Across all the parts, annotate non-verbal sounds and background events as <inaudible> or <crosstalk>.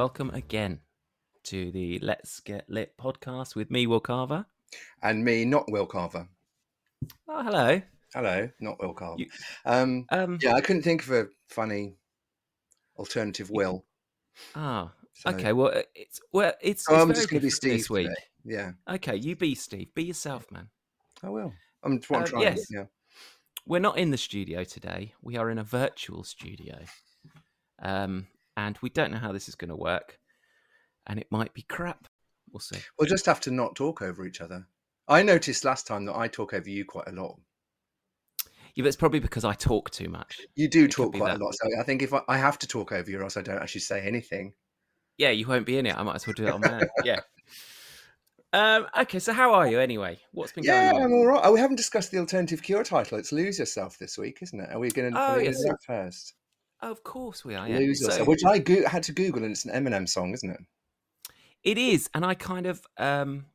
welcome again to the Let's Get Lit podcast with me, Will Carver. And me, not Will Carver. Oh, hello. Hello, not Will Carver. You- um, Um, yeah, I couldn't think of a funny alternative Will. Ah, so- okay. Well, uh, it's well, it's. So it's I'm just going to be Steve this week. today. Yeah, Okay, you be Steve. Be yourself, man. I will. I'm, I'm Uh, trying. yes. Yeah. We're not in the studio today. We are in a virtual studio, um, and we don't know how this is going to work, and it might be crap. We'll see. We'll just have to not talk over each other. I noticed last time that I talk over you quite a lot. Yeah, but it's probably because I talk too much. You do It talk quite a lot. So I think if I, I have to talk over you, or else I don't actually say anything. Yeah, you won't be in it. I might as well do it on there. yeah. Um, okay, so how are you anyway? What's been Yeah, going on? Yeah, I'm all right. Oh, we haven't discussed the alternative cure title. It's "Lose Yourself" this week, isn't it? Are we going to Oh, do yes. that first? Of course we are. Yeah. Lose So- which I go- had to Google, and it's an Eminem song, isn't it? It is, and I kind of um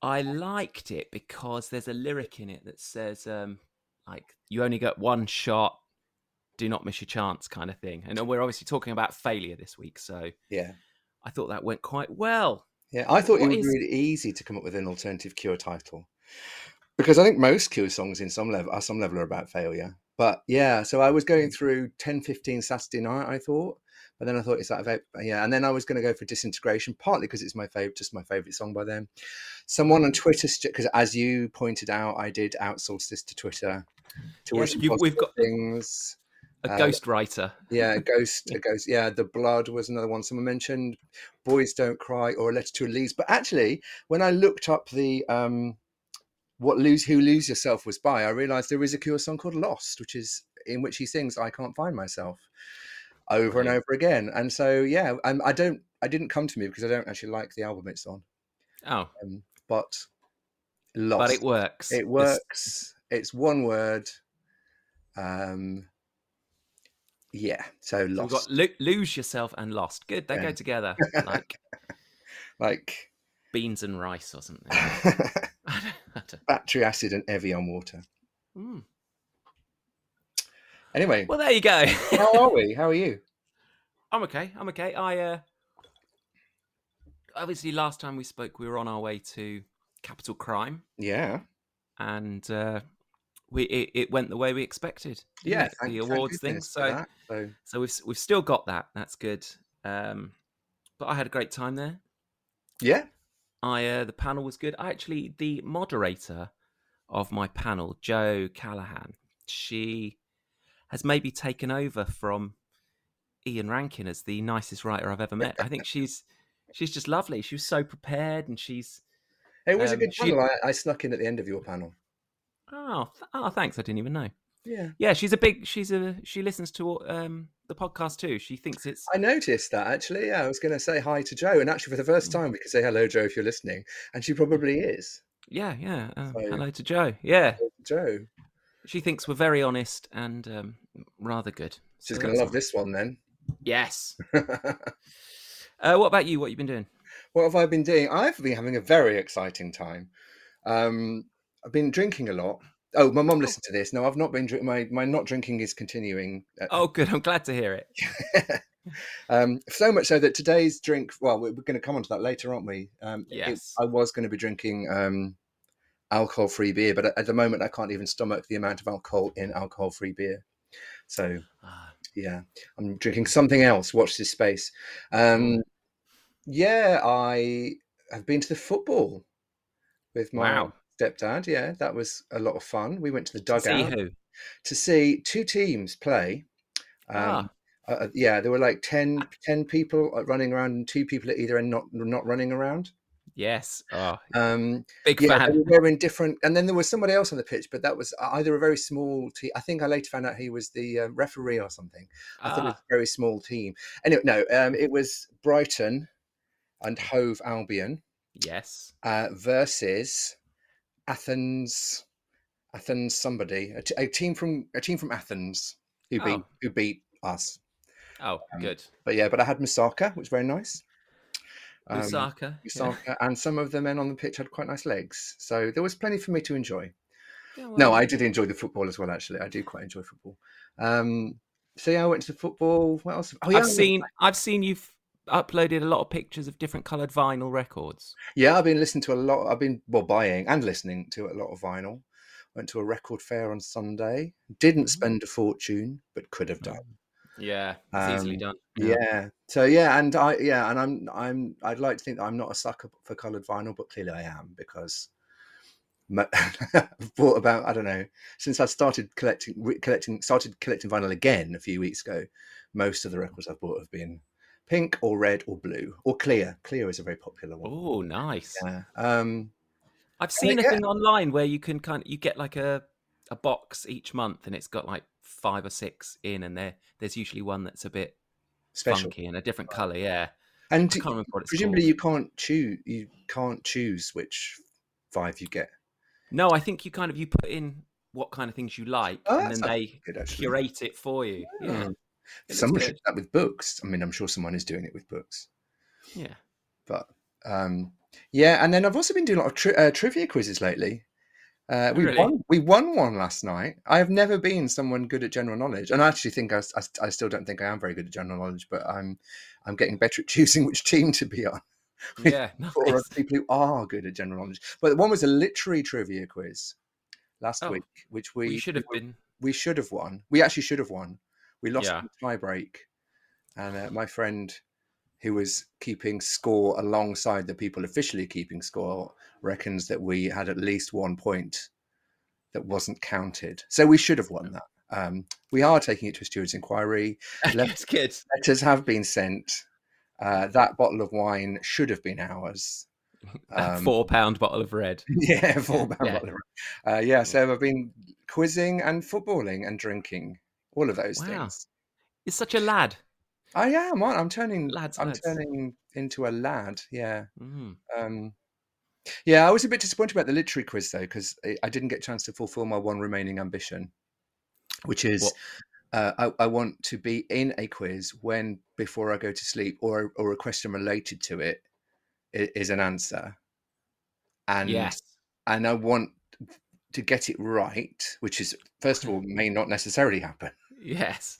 I liked it because there's a lyric in it that says um like you only get one shot, do not miss your chance kind of thing. And we're obviously talking about failure this week, so Yeah. I thought that went quite well. Yeah, I thought it What would is- be really easy to come up with an alternative Cure title because I think most Cure songs in some level, at some level, are about failure. But yeah, so I was going through 10, 15 Saturday night. I thought, but then I thought it's like yeah, and then I was going to go for disintegration, partly because it's my favorite, just my favorite song by them. Someone on Twitter, because as you pointed out, I did outsource this to Twitter to wish you- we've got- things. A Uh, ghost writer. Yeah, a ghost, a <laughs> ghost. Yeah, the blood was another one someone mentioned. Boys don't cry or a letter to Elise. But actually, when I looked up the um, what lose who lose yourself was by, I realised there is a Cure song called Lost, which is in which he sings "I can't find myself" over and over again. And so yeah, um, I don't, I didn't come to me because I don't actually like the album it's on. Oh, Um, but Lost, but it works. it works. It's one word. Um, yeah, so so Lost. we've got lo- lose yourself and lost. Good, they Yeah. go together like <laughs> like beans and rice or something. <laughs> I don't- I don't- battery acid and Evian water. Mm. Anyway, Well, there you go. how are we? How are you? I'm okay. I'm okay. I uh obviously last time we spoke we were on our way to Capital Crime Yeah, and uh we it, it went the way we expected. yeah. it? the thank awards thing. So that. so so we've we've still got that. That's good. Um but I had a great time there. yeah, I uh, the panel was good. I actually the moderator of my panel, Jo Callaghan, she has maybe taken over from Ian Rankin as the nicest writer I've ever met. I think she's she's just lovely. She was so prepared, and she's it was Um, a good she- panel. I, I snuck in at the end of your panel. oh th- oh thanks. I didn't even know. Yeah, Yeah, she's a big. She's a she listens to um the podcast too. She thinks it's I noticed that actually. Yeah, I was going to say hi to Jo, and actually for the Mm. first time we could say hello, Jo, if you're listening, and she probably is. yeah yeah. Uh, So- hello to Jo. Yeah, Jo, she thinks we're very honest and um, rather good. she's So going to love this one then. Yes. <laughs> Uh, what about you? What you've been doing? what have I been doing? I've been having a very exciting time. Um, I've been drinking a lot. Oh, my mom listened to this. No, I've not been drinking. My my not drinking is continuing. Oh, good. I'm glad to hear it. <laughs> um, so much so that today's drink. Well, we're, going to come on to that later, aren't we? Um, it- Yes. I was going to be drinking um, alcohol-free beer, but at, at the moment, I can't even stomach the amount of alcohol in alcohol-free beer. So Ah, yeah, I'm drinking something else. Watch this space. Um, yeah, I have been to the football with my Wow. Stepdad. Yeah, that was a lot of fun. We went to the to see dugout to see two teams play. Um, Ah. uh, yeah, there were like 10, 10 people uh, running around and two people at either end not not running around. Yes. Oh, Um, big yeah, fan. they were in different, and then there was somebody else on the pitch, but that was either a very small team. I think I later found out he was the uh, referee or something. I thought it was Ah, a very small team. Anyway, no, um, it was Brighton and Hove Albion yes. uh, versus Athens. Athens, somebody, a, t- a team from a team from Athens who beat Oh. who beat us. Oh, Um, good. But yeah, but I had moussaka, which was very nice. Um, Lusaka. yeah. And some of the men on the pitch had quite nice legs, so there was plenty for me to enjoy. Yeah, No, I did enjoy the football as well. Actually, I do quite enjoy football. Um, so yeah, I went to football. What else? Oh, yeah, I've seen I've seen you've uploaded a lot of pictures of different coloured vinyl records. Yeah, I've been listening to a lot. I've been well buying and listening to a lot of vinyl. Went to a record fair on Sunday. Didn't Mhm. spend a fortune, but could have done. Yeah, it's easily Um, done. Yeah. So yeah, and I yeah, and I'm I'm I'd like to think that I'm not a sucker for coloured vinyl, but clearly I am because I've <laughs> bought about I don't know since I started collecting collecting started collecting vinyl again a few weeks ago. Most of the records I've bought have been pink or red or blue or clear. Clear is a very popular one. Oh, nice. Yeah. Um, I've seen a thing online where you can kind of you get like a a box each month, and it's got like five or six in, and there there's usually one that's a bit special. funky and a different color. Yeah, And I can't remember what it's presumably called. you can't choose you can't choose which five you get. No, I think you kind of you put in what kind of things you like, Oh, and then they Good curate it for you. Yeah, looks Someone should do that with books. I mean, I'm sure someone is doing it with books. Yeah. But um, yeah, and then I've also been doing a lot of tri- uh, trivia quizzes lately. Uh, we really? won. We won one last night. I have never been someone good at general knowledge, and I actually think I I still don't think I am very good at general knowledge. But I'm I'm getting better at <laughs> choosing which team to be on. <laughs> Yeah, <laughs> or nice. of people who are good at general knowledge. But one was a literary trivia quiz last Oh, week, which we We should have we, been. we should have won. We actually should have won. We lost Yeah. the tiebreak, and uh, my friend, who was keeping score alongside the people officially keeping score, reckons that we had at least one point that wasn't counted. So we should have won that. Um, we are taking it to a steward's inquiry. <laughs> Let- That's good. Letters have been sent. Uh, that bottle of wine should have been ours. <laughs> Um, four pound bottle of red. <laughs> Yeah, four pound Yeah. bottle of red. Uh, yeah, so I've been quizzing and footballing and drinking, all of those Wow. things. You're such a lad. I am. I'm turning. Lads, I'm lads. turning into a lad. Yeah. Mm. Um, yeah, I was a bit disappointed about the literary quiz though because I, I didn't get a chance to fulfil my one remaining ambition, which is uh, I, I want to be in a quiz when before I go to sleep or or a question related to it is an answer, and yes. and I want to get it right, which is first of all may not necessarily happen. Yes.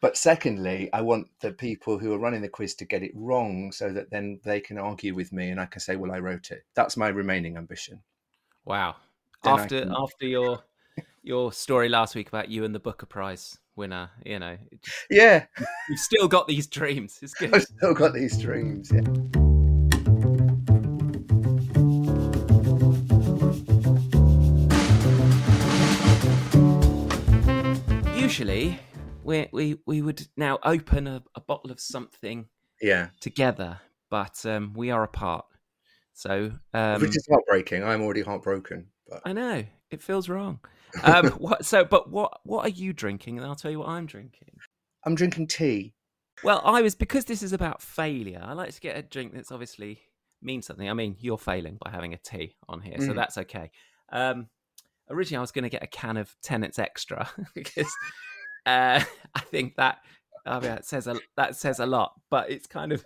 But secondly, I want the people who are running the quiz to get it wrong so that then they can argue with me and I can say, well, I wrote it. That's my remaining ambition. Wow. Then after can- after your your story last week about you and the Booker Prize winner, you know, just- Yeah, you've still got these dreams. It's good. I've still got these dreams. Yeah. Usually, we we we would now open a, a bottle of something Yeah. together, but um, we are apart. So um, Which is heartbreaking. I'm already heartbroken. But I know it feels wrong. Um, <laughs> what? So, but what? What are you drinking? And I'll tell you what I'm drinking. I'm drinking tea. Well, I was because this is about failure. I like to get a drink that's obviously means something. I mean, you're failing by having a tea on here, so Mm. that's okay. Um, originally, I was going to get a can of Tennent's Extra <laughs> because uh, <laughs> I think that I mean, it says a, that says a lot. But it's kind of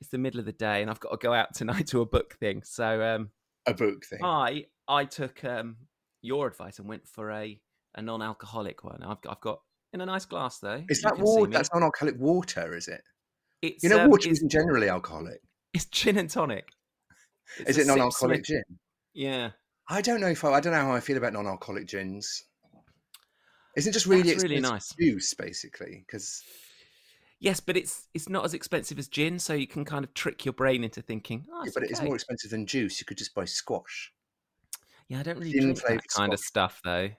it's the middle of the day, and I've got to go out tonight <laughs> to a book thing. So um, A book thing. I I took um, your advice and went for a a non-alcoholic one. I've got, I've got in a nice glass though. is that water? That's non-alcoholic water, is it? It's, You know, um, water isn't generally alcoholic. it's gin and tonic. It's Is it non-alcoholic gin? Yeah, I don't know if I, I don't know how I feel about non-alcoholic gins. Isn't it just really That's really nice. juice, basically? Because yes, but it's it's not as expensive as gin, so you can kind of trick your brain into thinking. Oh, it's but it is more expensive than juice. You could just buy squash. Yeah, I don't really drink that kind of stuff though.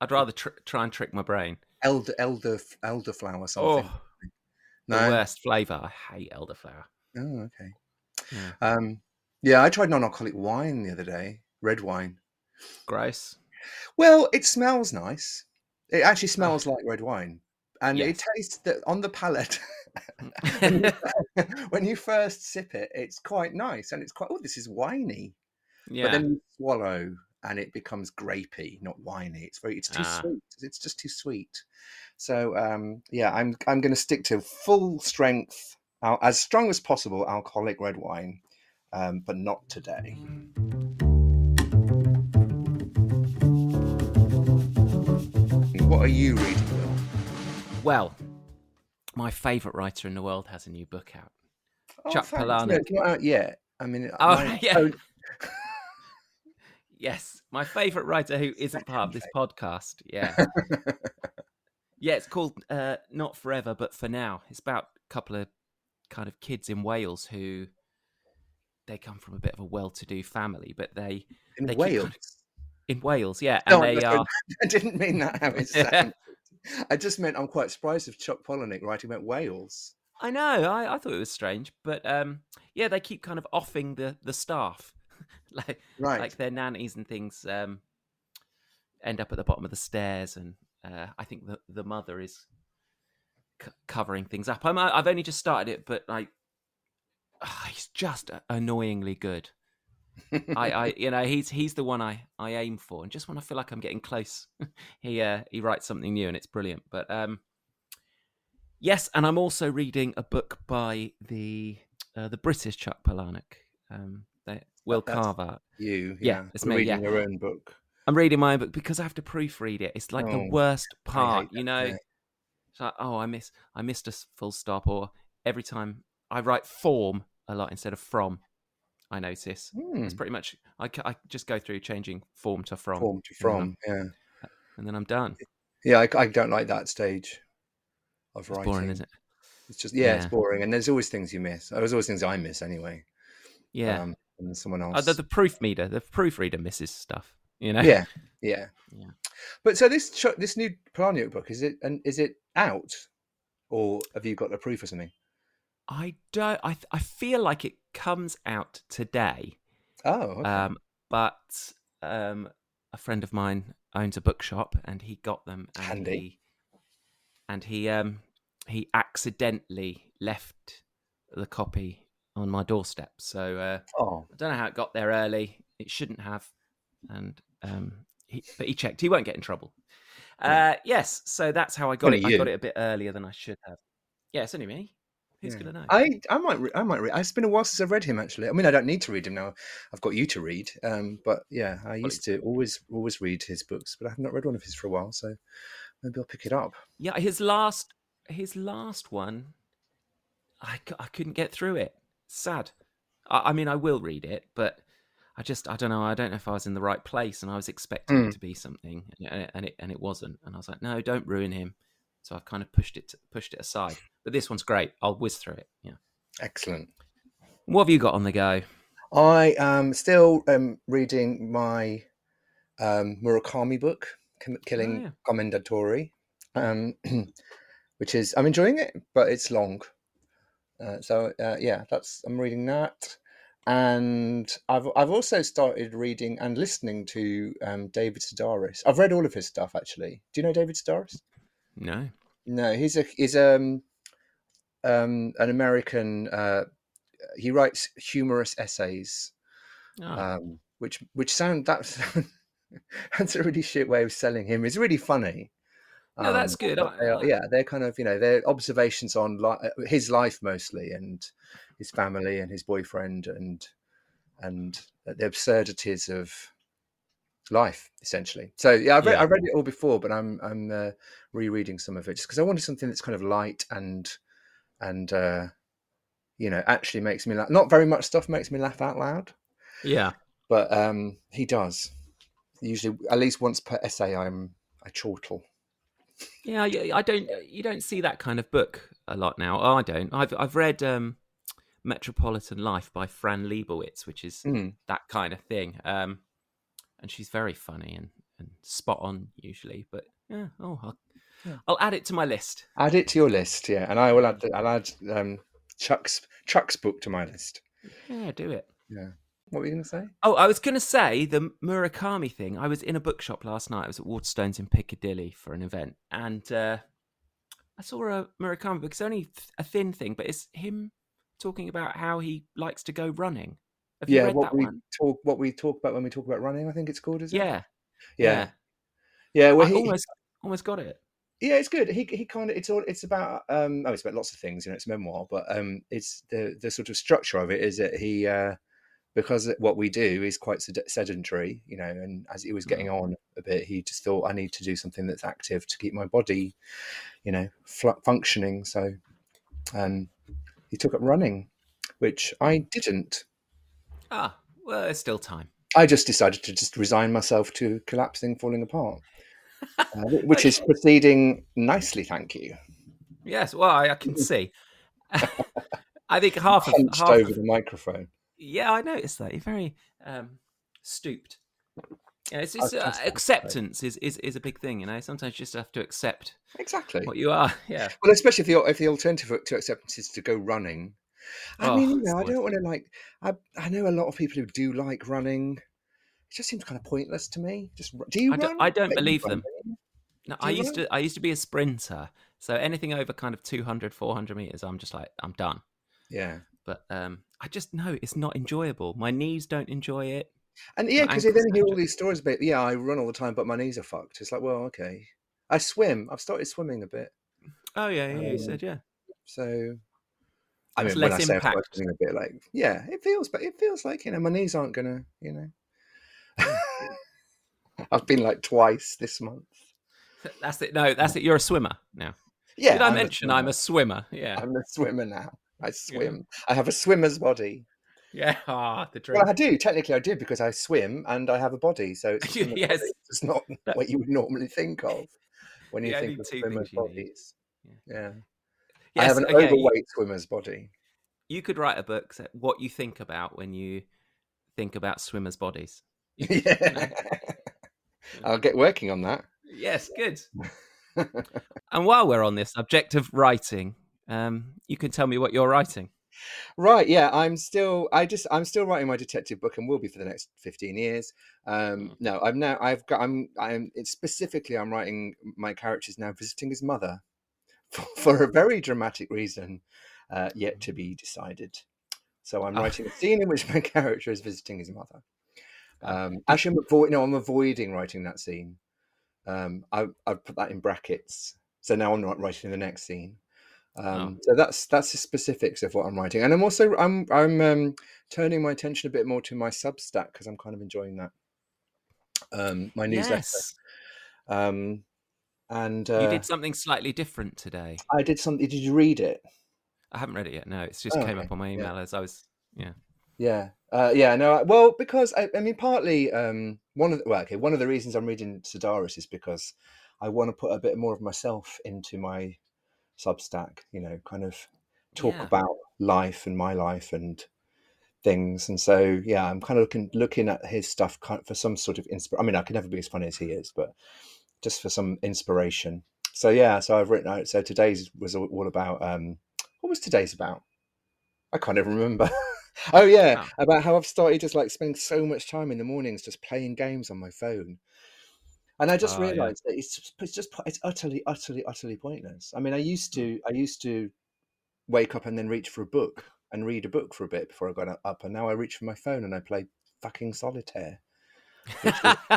I'd rather tr- try and trick my brain. Elder, elder, elderflower something. Oh, no. the worst flavour. I hate elderflower. Oh, okay. Yeah. Um, yeah, I tried non-alcoholic wine the other day, red wine. Gross. Well, it smells nice. It actually smells like red wine, and it tastes that on the palate. <laughs> <laughs> when you first sip it, it's quite nice, and it's quite. Oh, this is winey. yeah. But then you swallow, and it becomes grapey, not winey. It's very. It's too Ah. sweet. It's just too sweet. So um, yeah, I'm I'm going to stick to full strength, as strong as possible, alcoholic red wine, um, but not today. What are you reading, Will? Well, my favourite writer in the world has a new book out. Oh, Chuck thanks. Palahniuk. No, it's not out yet. I mean, <laughs> Oh, my yeah. own- <laughs> Yes, my favourite writer who isn't part of this podcast. Yeah, <laughs> yeah. It's called uh, "Not Forever, But for Now." It's about a couple of kind of kids in Wales who they come from a bit of a well-to-do family, but they in they keep kind Wales. of- in Wales, yeah, and No, they no, are. <laughs> I didn't mean that how it <laughs> sounded. I just meant I'm quite surprised of Chuck Palahniuk writing about Wales. I know. I, I thought it was strange, but um, yeah, they keep kind of offing the the staff, <laughs> like Right. like their nannies and things um, end up at the bottom of the stairs, and uh, I think the the mother is c- covering things up. I'm, I've only just started it, but like, <sighs> ah, he's just annoyingly good. <laughs> I, I, you know, he's he's the one I I aim for, and just when I feel like I'm getting close, <laughs> he uh, he writes something new, and it's brilliant. But um, yes, and I'm also reading a book by the uh, the British Chuck Palahniuk, um, they, Will That's- Carver. you, Yeah, yeah. it's me, reading yeah. your own book. I'm reading my own book because I have to proofread it. It's like Oh, the worst part, you know. It's like, oh, I miss, I missed a full stop, or every time I write form a lot instead of from. I notice Hmm, it's pretty much I, I just go through changing form to from, Form to and then from, yeah. and then I'm done. Yeah, I, I don't like that stage of It's writing. boring, isn't it? It's just yeah, it's boring, and there's always things you miss. There's always things I miss anyway. Yeah. um, and then someone Uh, else. the, proof proofreader, the proofreader misses stuff. You know. yeah, yeah, Yeah. But so this this new Palahniuk book is it and is it out, or have you got a proof or something? I don't. I I feel like it comes out today. Oh, okay. Um, but um, a friend of mine owns a bookshop, and he got them, and Handy. he and he um he accidentally left the copy on my doorstep. So uh, oh, I don't know how it got there early. It shouldn't have, and um, he, but he checked. He won't get in trouble. Yeah. Uh, yes, so that's how I got it. I got it a bit earlier than I should have. Yeah, it's only me. Who's yeah. gonna know? I I might re- I might read. It's been a while since I've read him actually. I mean, I don't need to read him now. I've got you to read. Um, but yeah, I used to always always read his books, but I have not read one of his for a while. So maybe I'll pick it up. Yeah, his last his last one, I I couldn't get through it. Sad. I, I mean, I will read it, but I just I don't know. I don't know if I was in the right place, and I was expecting Mm. it to be something, and it, and it and it wasn't. And I was like, no, don't ruin him. So I've kind of pushed it pushed it aside. But this one's great. I'll whiz through it. Yeah. Excellent. What have you got on the go? I am still um, reading my um, Murakami book, Killing yeah. Commendatore, um, <clears throat> which is I'm enjoying it, but it's long. Uh, so uh, yeah, that's I'm reading that, and I've I've also started reading and listening to um, David Sedaris. I've read all of his stuff actually. Do you know David Sedaris? No. No, he's a he's um um an American. Uh, he writes humorous essays Oh, um, which which sound that's <laughs> that's a really shit way of selling him. It's really funny. No, that's Um, good. they are- yeah, they're kind of you know they're observations on li- his life mostly and his family and his boyfriend and and the absurdities of life essentially. So yeah, I've read, Yeah. I've read it all before, but I'm I'm uh, rereading some of it just because I wanted something that's kind of light and and uh, you know actually makes me laugh. Not very much stuff makes me laugh out loud yeah. but um, he does. Usually, at least once per essay, I'm I chortle. Yeah, I I don't. You don't see that kind of book a lot now. Oh, I don't. I've I've read um, Metropolitan Life by Fran Lebowitz, which is Mm. that kind of thing. Um, and she's very funny and, and spot on usually. But yeah, oh, I'll, Yeah. I'll add it to my list. Add it to your list, yeah, and I will add. I'll add um, Chuck's Chuck's book to my list. Yeah, do it. Yeah. What were you going to say? Oh, I was going to say the Murakami thing. I was in a bookshop last night. I was at Waterstones in Piccadilly for an event, and uh, I saw a Murakami book. It's only a thin thing, but it's him talking about how he likes to go running. Have yeah, what we one? talk, what we talk about when we talk about running. I think it's called, is it? Yeah, yeah, yeah. Well, I he, almost almost got it. yeah, it's good. He he kind of it's all it's about. Um, oh, it's about lots of things. You know, it's a memoir, but um, it's the the sort of structure of it is that he uh, because what we do is quite sed- sedentary, you know. And as he was getting Mm. on a bit, he just thought I need to do something that's active to keep my body, you know, functioning. So um, he took up running, which I didn't. Ah, well, there's still time. I just decided to just resign myself to collapsing, falling apart, uh, which is proceeding nicely, thank you. Yes, well, I, I can <laughs> see. <laughs> I think half of Hunched half over of, the microphone. yeah, I noticed that. You're very um, stooped. Yeah, it's, it's uh, acceptance is, is is a big thing, you know. Sometimes you just have to accept Exactly. what you are. <laughs> Yeah. Well, especially if the if the alternative to acceptance is to go running. I Oh, mean, you know, I don't want to like. I I know a lot of people who do like running. It just seems kind of pointless to me. Just do you I run? don't, I don't believe them. running? No, Do I you used run? to I used to be a sprinter. So anything over kind of 200, 400 meters, I'm just like I'm done. Yeah, But um, I just know it's not enjoyable. My knees don't enjoy it. and yeah, because you then hear all these stories about yeah, I run all the time, but my knees are fucked. It's like, well, okay. I swim. I've started swimming a bit, Oh yeah, yeah. You Um, said yeah. so. I mean, when I say impact. swimming a bit, like yeah, it feels, but it feels like you know, my knees aren't gonna, you know. <laughs> I've been like twice this month. That's it. No, that's it. You're a swimmer now. Yeah, Did I I'm mention I'm a swimmer? Yeah. I'm a swimmer now. I swim. I have a swimmer's body. Yeah. <laughs> Ah, the dream. Well, I do. Technically, I do because I swim and I have a body. So it's <laughs> Yes. It's not what you would normally think of when you think of swimmers' things you need. bodies. Yeah. I Yes, have an okay, overweight swimmer's body. You could write a book that what you think about when you think about swimmers' bodies. <laughs> <laughs> yeah. I'll get working on that. Yes, good. and while we're on this subject of writing, um, you can tell me what you're writing. Right, yeah, I'm still I just I'm still writing my detective book and will be for the next 15 years. Um Mm. no, I'm now I've got I'm I'm it's specifically I'm writing my characters now visiting his mother for, for a very dramatic reason uh yet to be decided. So I'm Ah. writing a scene in which my <laughs> character is visiting his mother. Um actually I'm avoid no, I'm avoiding writing that scene. Um I I've put that in brackets. So now I'm not writing the next scene. Um, So that's that's the specifics of what I'm writing, and I'm also I'm I'm um, turning my attention a bit more to my Substack because I'm kind of enjoying that. Um, my newsletter, Yes, um, and you uh, did something slightly different today. I did something. Did you read it? I haven't read it yet. No, it's just Oh, came okay. up on my Yeah. email as I was. Yeah. Yeah, uh, yeah. No, I- well, because I, I mean, partly um, one of the, well, okay, one of the reasons I'm reading Sedaris is because I want to put a bit more of myself into my Substack. You know, kind of talk Yeah. about life and my life and things. And so, yeah, I'm kind of looking looking at his stuff for some sort of inspiration. I mean, I can never be as funny as he is, but just for some inspiration. So yeah, so I've written out. So today's was all, about. Um, what was today's about? I can't even remember. <laughs> oh yeah, Oh. about how I've started just like spending so much time in the mornings just playing games on my phone. And I just Oh, yeah. realised that it's just, it's just it's utterly, utterly, utterly pointless. I mean, I used to I used to wake up and then reach for a book and read a book for a bit before I got up, and now I reach for my phone and I play fucking solitaire. Is,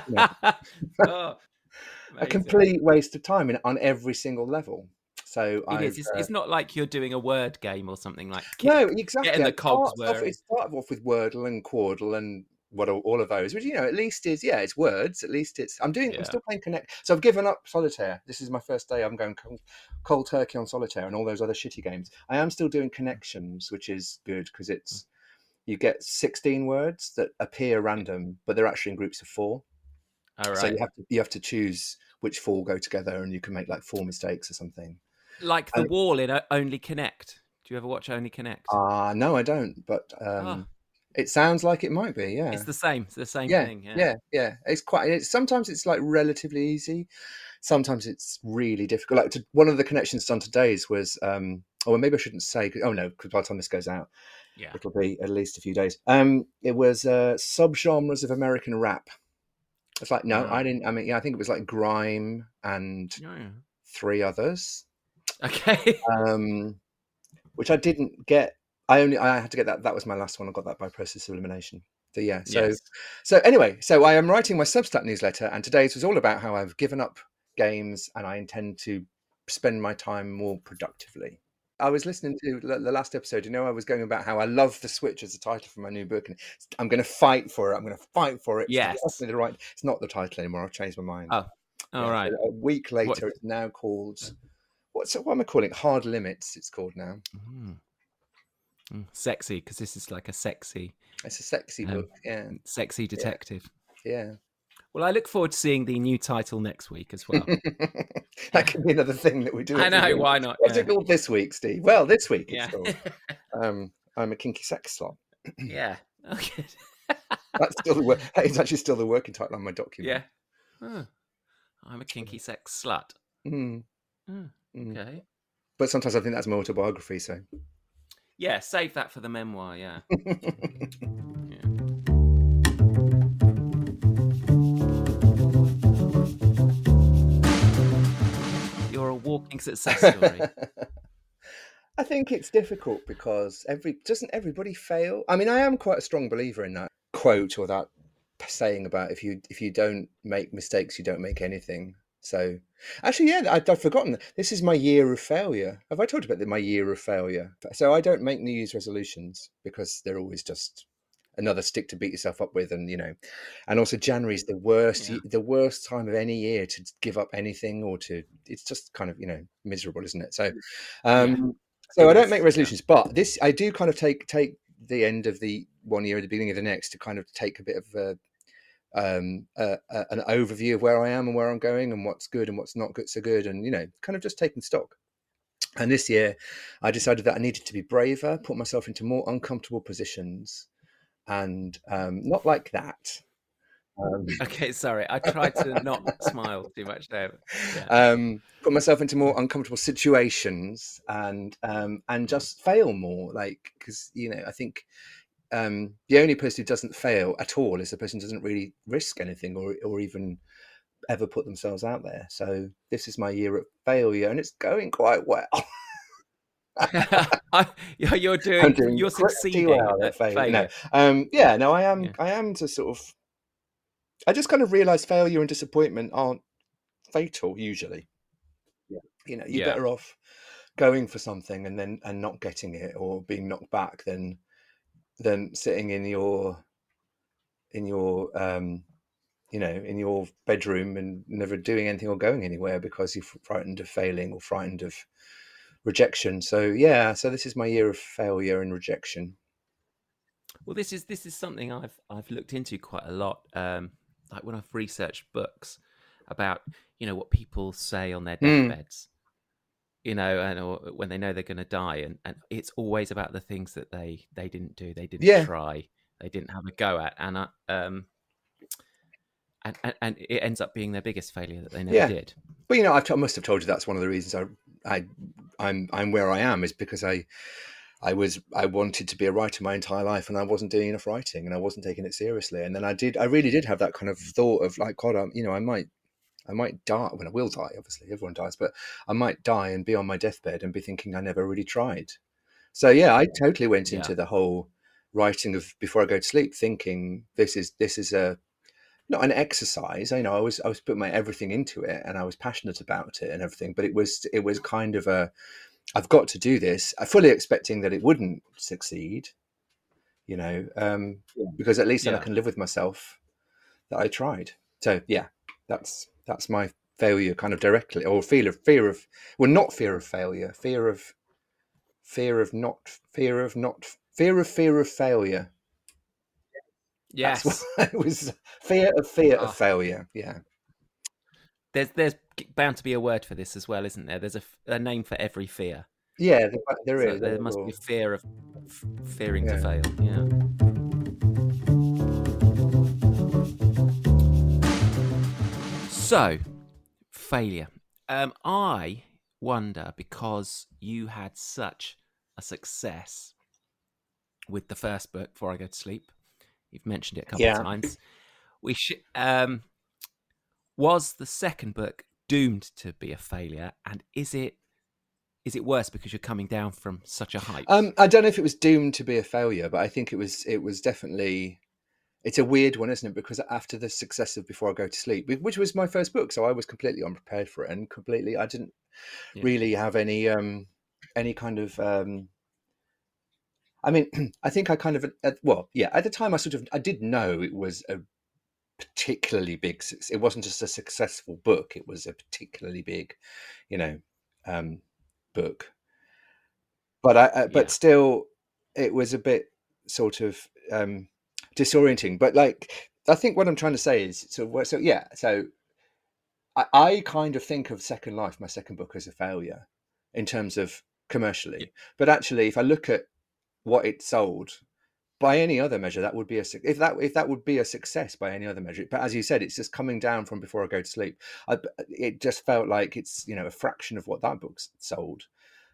you know, <laughs> Oh, <laughs> a complete waste of time in, on every single level. So It is. It's, uh it's not like you're doing a word game or something like. No, exactly. the It cogs off- whirring. It started off with Wordle and Quordle and what all all of those, which you know, at least is yeah, it's words. At least it's. I'm doing. Yeah. I'm still playing Connect. So I've given up Solitaire. This is my first day. I'm going cold, cold turkey on Solitaire and all those other shitty games. I am still doing Connections, which is good because it's you get 16 words that appear random, but they're actually in groups of four. All So you have to you have to choose which four go together, and you can make like four mistakes or something. Like the um, wall in Only Connect. Do you ever watch Only Connect? Ah, no, I don't. But um, Ah. it sounds like it might be. Yeah. It's the same. It's the same yeah, thing. Yeah. yeah, yeah. It's quite. It's sometimes it's like relatively easy. Sometimes it's really difficult. Like to, one of the connections done today's was. um Oh, well, maybe I shouldn't say. Oh no, because by the time this goes out, Yeah. it'll be at least a few days. Um, it was uh, subgenres of American rap. It's like no, Ah. I didn't. I mean, yeah, I think it was like grime and Yeah, yeah. three others, Okay. <laughs> um, which I didn't get. I only I had to get that. That was my last one. I got that by process of elimination. So yeah. So yes. so anyway, so I am writing my Substack newsletter, and today's was all about how I've given up games and I intend to spend my time more productively. I was listening to the, last episode. You know, I was going about how I love the switch as a title for my new book, and I'm going to fight for it. I'm going to fight for it. Yes. definitely the right. It's not the title anymore. I've changed my mind. Oh, All Yeah, right. A week later, What- it's now called. What's what am I calling it? Hard Limits. It's called now. Mm. Mm, Sexy, because this is like a sexy, It's a sexy Um, book. Yeah, sexy detective. yeah. Well, I look forward to seeing the new title next week as well. <laughs> that could be another thing that we do. I know, week. why not? What's Yeah. it called this week, Steve? Well, this week it's called. <laughs> Um, I'm a kinky sex slot. <clears throat> yeah. Okay. That's still the wor- that is actually still the working title on my document. yeah. Oh, I'm a kinky sex slut. Mm, Mm, mm. Okay. But sometimes I think that's my autobiography. So. Yeah, save that for the memoir. Yeah. <laughs> yeah. Walking <laughs> success story. I think it's difficult because every doesn't everybody fail. I mean, I am quite a strong believer in that quote or that saying about if you if you don't make mistakes, you don't make anything. So, actually, yeah, I, I've forgotten. This is my year of failure. Have I talked about my year of failure? So I don't make New Year's resolutions because they're always just another stick to beat yourself up with, and you know, and also January is the worst Yeah. the worst time of any year to give up anything or to. It's just kind of you know miserable, isn't it? So, um, so It I don't make yeah. resolutions, but this I do kind of take take the end of the one year at the beginning of the next to kind of take a bit of a, um, a, an overview of where I am and where I'm going and what's good and what's not good so good, and you know, kind of just taking stock. And this year, I decided that I needed to be braver, put myself into more uncomfortable positions, and um, not like that. Um, <laughs> Okay, sorry. I tried to not smile too much there. Yeah. um, put myself into more uncomfortable situations and um, and just fail more. Like because you know I think um, the only person who doesn't fail at all is the person who doesn't really risk anything or or even ever put themselves out there. So this is my year of failure, and it's going quite well. <laughs> <laughs> I, you're doing, doing you're succeeding well at at failure. failure. No, um, yeah, no, I am. Yeah. I am to sort of. I just kind of realised failure and disappointment aren't fatal usually. Yeah. You know, you're Yeah. better off going for something and then and not getting it or being knocked back than than sitting in your in your um you know in your bedroom and never doing anything or going anywhere because you're frightened of failing or frightened of rejection so yeah so this is my year of failure and rejection Well, this is this is something I've I've looked into quite a lot. Um, like when I've researched books about you know what people say on their Mm. deathbeds, you know, and or when they know they're going to die, and, and it's always about the things that they they didn't do, they didn't Yeah. try, they didn't have a go at, and I, um, and, and and it ends up being their biggest failure that they never Yeah. did. But you know, I've t- I must have told you that's one of the reasons I, I, I'm, I'm where I am is because I, I was, I wanted to be a writer my entire life, and I wasn't doing enough writing, and I wasn't taking it seriously. And then I did, I really did have that kind of thought of like, God, I'm, you know, I might, I might die. When I will die, obviously, everyone dies, but I might die and be on my deathbed and be thinking I never really tried. So yeah, I totally went Yeah. into the whole writing of before I go to sleep, thinking this is this is a not an exercise. You know, I was I was putting my everything into it, and I was passionate about it and everything. But it was it was kind of a I've got to do this. I fully expecting that it wouldn't succeed. You know, um, because at least then I can live with myself that I tried. So yeah, that's that's my failure kind of directly or fear of fear of well not fear of failure fear of fear of not fear of not fear of fear of failure Yes, <laughs> it was fear of fear Ah. of failure yeah there's there's bound to be a word for this as well, isn't there? There's a name for every fear. yeah there, there So is there must be fear of f- fearing to fail. Yeah. So, failure. Um, I wonder because you had such a success with the first book before I go to sleep. You've mentioned it a couple Yeah. of times. We should. Um, was the second book doomed to be a failure, and is it? Is it worse because you're coming down from such a height? um i don't know if it was doomed to be a failure but i think it was it was definitely it's a weird one isn't it because after the success of before i go to sleep which was my first book so i was completely unprepared for it and completely i didn't Yeah. really have any um any kind of um, I mean, <clears throat> I think I kind of at, well, yeah. At the time, I sort of I did know it was a particularly big. It wasn't just a successful book; it was a particularly big, you know, um, book. But I, uh, but Yeah. still, it was a bit sort of um, disorienting. But like, I think what I'm trying to say is, so so yeah. So I, I kind of think of Second Life, my second book, as a failure in terms of commercially. But actually, if I look at what it sold by any other measure that would be a if that if that would be a success by any other measure but as you said it's just coming down from before i go to sleep I, it just felt like it's you know a fraction of what that book's sold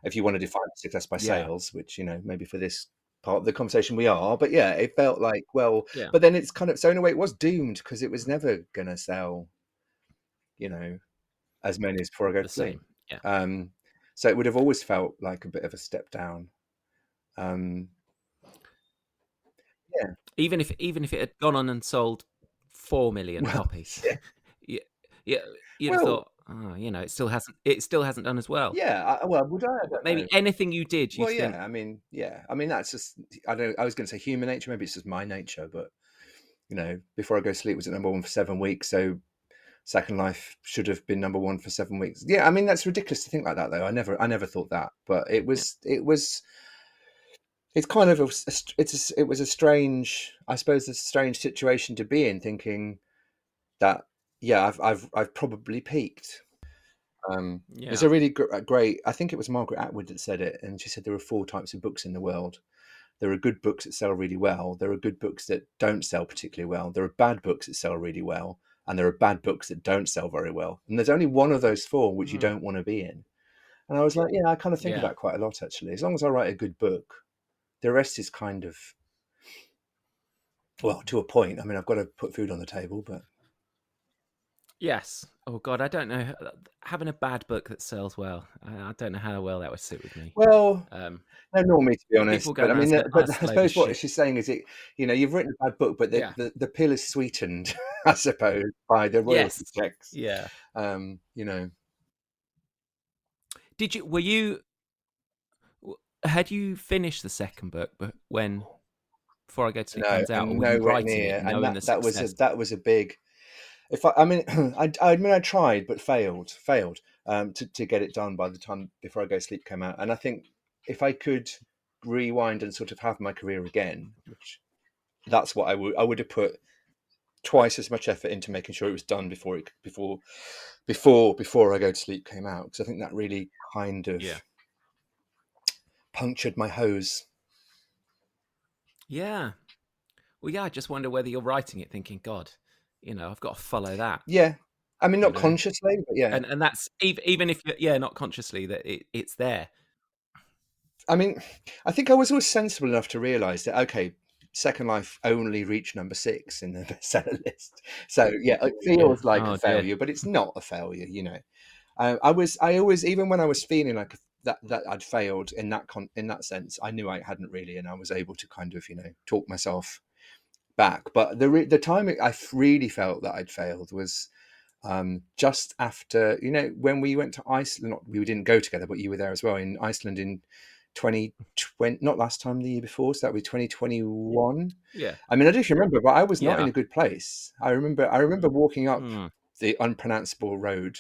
if you want to define success by Yeah. sales which you know maybe for this part of the conversation we are but yeah it felt like well Yeah. but then it's kind of so in a way it was doomed because it was never gonna sell you know as many as before i go The to sleep. Yeah. um so it would have always felt like a bit of a step down um yeah. Even if even if it had gone on and sold four million Well, copies, yeah. <laughs> yeah, yeah, you'd have thought, oh, you know, it still hasn't it still hasn't done as well. yeah I, well would i, I don't Maybe know. anything you did, you well think, yeah i mean yeah i mean that's just i don't i was going to say human nature maybe it's just my nature but you know before i go to sleep was at number one for seven weeks so second life should have been number one for seven weeks yeah i mean that's ridiculous to think like that though i never i never thought that but it was it was it's kind of a, it's a, it was a strange i suppose a strange situation to be in thinking that yeah i've i've, I've probably peaked um yeah, it's a really gr- a great. I think it was Margaret Atwood that said it, and she said there are four types of books in the world. There are good books that sell really well. There are good books that don't sell particularly well. There are bad books that sell really well, and there are bad books that don't sell very well. And there's only one of those four which you Mm. don't want to be in. And I was like, yeah, I kind of think Yeah. about quite a lot actually. As long as I write a good book, the rest is kind of well to a point. I mean, I've got to put food on the table, but yes. Oh God, I don't know. Having a bad book that sells well, I, I don't know how well that would sit with me. well, Um, No, nor me to be honest. But I mean, the- "Oh, but it's I suppose what shit." she's saying is, it you know, you've written a bad book, but the Yeah. the, the pill is sweetened, <laughs> I suppose, by the royalty Yes. checks. yeah. Um, you know, Did you? Were you? Had you finished the second book, but when before I go to sleep no, comes out, or and were you nowhere writing near, it, and that, the that was a that was a big. If I, I mean, <clears throat> I, I mean, I tried, but failed, failed um, to to get it done by the time before I go to sleep came out. And I think if I could rewind and sort of have my career again, which that's what I would I would have put twice as much effort into making sure it was done before it before before before I go to sleep came out because I think that really kind of Yeah. Punctured my hose. Yeah. Well, yeah. I just wonder whether you're writing it thinking, God, you know, I've got to follow that, Yeah, I mean You not know. consciously, but yeah. and and that's even even if you- yeah, not consciously that it, it's there. I mean, I think I was always sensible enough to realise that okay, Second Life only reached number six in the <laughs> bestseller list. So yeah, it feels like Oh, a dear. failure, but it's not a failure. You know, uh, I was I always even when I was feeling like that that I'd failed in that con- in that sense, I knew I hadn't really, and I was able to kind of you know talk myself back. But the re- the time I really felt that I'd failed was. Um, just after you know when we went to Iceland, not, we didn't go together, but you were there as well in Iceland in 2020 not last time the year before so that was 2021 Yeah. i mean i don't know if you remember but i was not in a good place i remember i remember walking up Mm. the unpronounceable road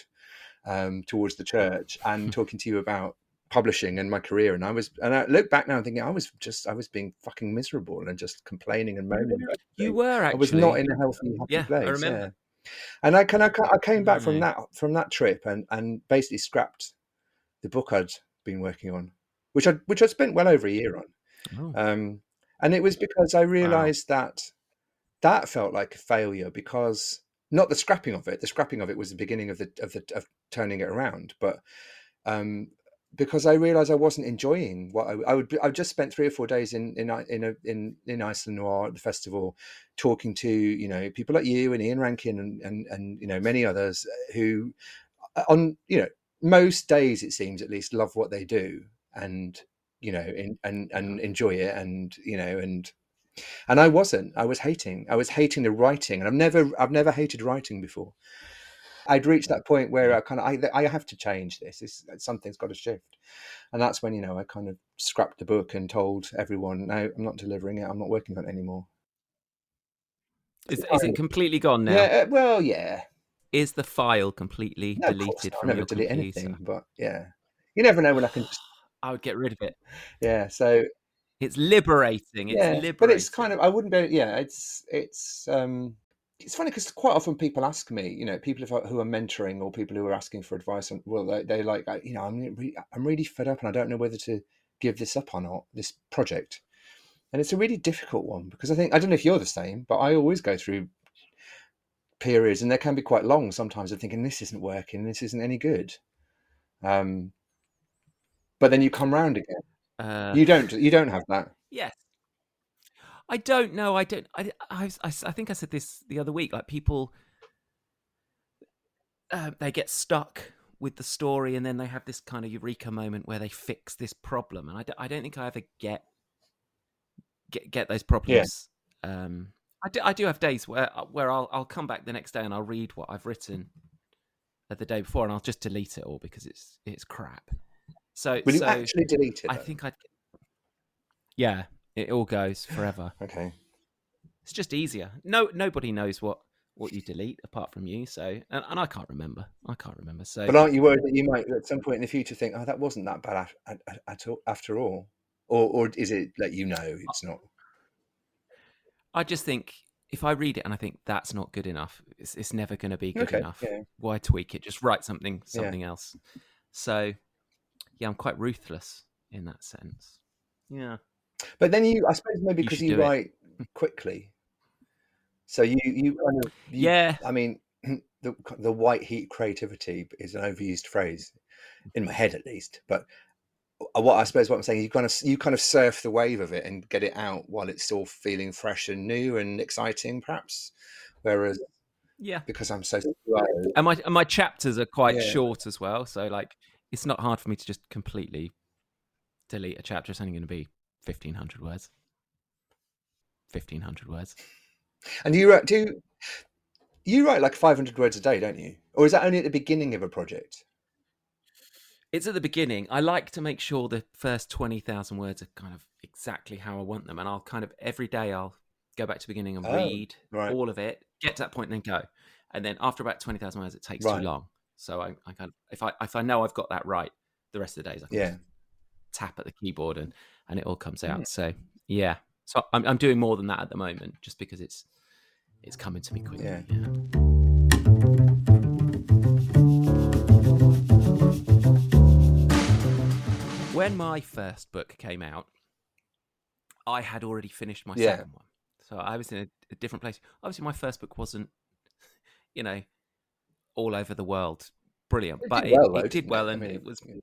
um, towards the church and <laughs> talking to you about publishing and my career and i was and i look back now and thinking i was just i was being fucking miserable and just complaining and moaning <laughs> You were i was not in a healthy happy Yeah, I place remember. yeah and i can i, I came back from that from that trip and and basically scrapped the book i'd been working on which i which i spent well over a year on Oh. um, and it was because I realized that that felt like a failure because not the scrapping of it. The scrapping of it was the beginning of the of the of turning it around, but um, because I realized I wasn't enjoying what I, I would. I just spent three or four days in in in a, in in Iceland Noir at the festival, talking to you know people like you and Ian Rankin and and and you know many others uh, who uh, on you know most days it seems at least love what they do and you know in, and and enjoy it and you know and and I wasn't. I was hating. I was hating the writing and I've never I've never hated writing before I'd reached that point where I kind of I, I have to change this. It's, something's got to shift, and that's when you know I kind of scrapped the book and told everyone, no, I'm not delivering it. I'm not working on it anymore. Is, is it completely gone now? Yeah. uh, Well, yeah. Is the file completely No, deleted not. I from never your delete computer? anything, but yeah, you never know when I can. Just, <sighs> I would get rid of it. yeah. So It's liberating. It's yeah, liberating. but it's kind of I wouldn't be. Yeah, it's it's um it's funny because quite often people ask me, you know, people who are- mentoring or people who are asking for advice, and well, they, they like, you know, I'm re- I'm really fed up and I don't know whether to give this up or not, this project, and it's a really difficult one because I think I don't know if you're the same, but I always go through periods and they can be quite long sometimes of thinking this isn't working, this isn't any good, um, but then you come round again. Uh, You don't you don't have that. Yes. I don't know. I don't. I, I, I, I think I said this the other week. Like people, uh, they get stuck with the story, and then they have this kind of eureka moment where they fix this problem. And I, don't- I don't think I ever get get get those problems. Um, I do. I do have days where uh, where I'll I'll come back the next day and I'll read what I've written the day before, and I'll just delete it all because it's it's crap. So Will you so actually delete it? I though? think I. Yeah, it all goes forever. <laughs> Okay. It's just easier. No, nobody knows what what you delete apart from you. So, and, and I can't remember. I can't remember. So, But aren't you worried that you might at some point in the future think, "Oh, that wasn't that bad at, at, at all, after all," or or is it that you know it's not? I just think if I read it and I think that's not good enough, it's, it's never going to be good Okay, enough. yeah. Why tweak it? Just write something Yeah. something else. So, yeah, I'm quite ruthless in that sense. Yeah. But then you, I suppose, maybe because should you do it. write quickly, so you you kind of you, Yeah. I mean, <clears throat> the the white heat creativity is an overused phrase in my head, at least. But uh, what I suppose what I'm saying, is you kind of you kind of surf the wave of it and get it out while it's still feeling fresh and new and exciting, perhaps. Whereas Yeah. because I'm so slow, And my and my chapters are quite Yeah. short as well. So like it's not hard for me to just completely delete a chapter. It's only going to be fifteen hundred words. Fifteen hundred words. And you write, do you write like 500 words a day, don't you? Or is that only at the beginning of a project? It's at the beginning. I like to make sure the first twenty thousand words are kind of exactly how I want them, and I'll kind of every day I'll go back to the beginning and Oh, read right. all of it, get to that point, and then go. And then after about twenty thousand words, it takes Right. too long. So I, I kind of if I if I know I've got that right, the rest of the days I can Yeah. Tap at the keyboard and and it all comes out. Hmm. So yeah, so I'm I'm doing more than that at the moment, just because it's it's coming to me quickly. Yeah. yeah. When my first book came out, I had already finished my Yeah. second one. So I was in a, a different place. Obviously, my first book wasn't, you know, all over the world brilliant, It but did it, well, though, it did well, I and mean, it was yeah.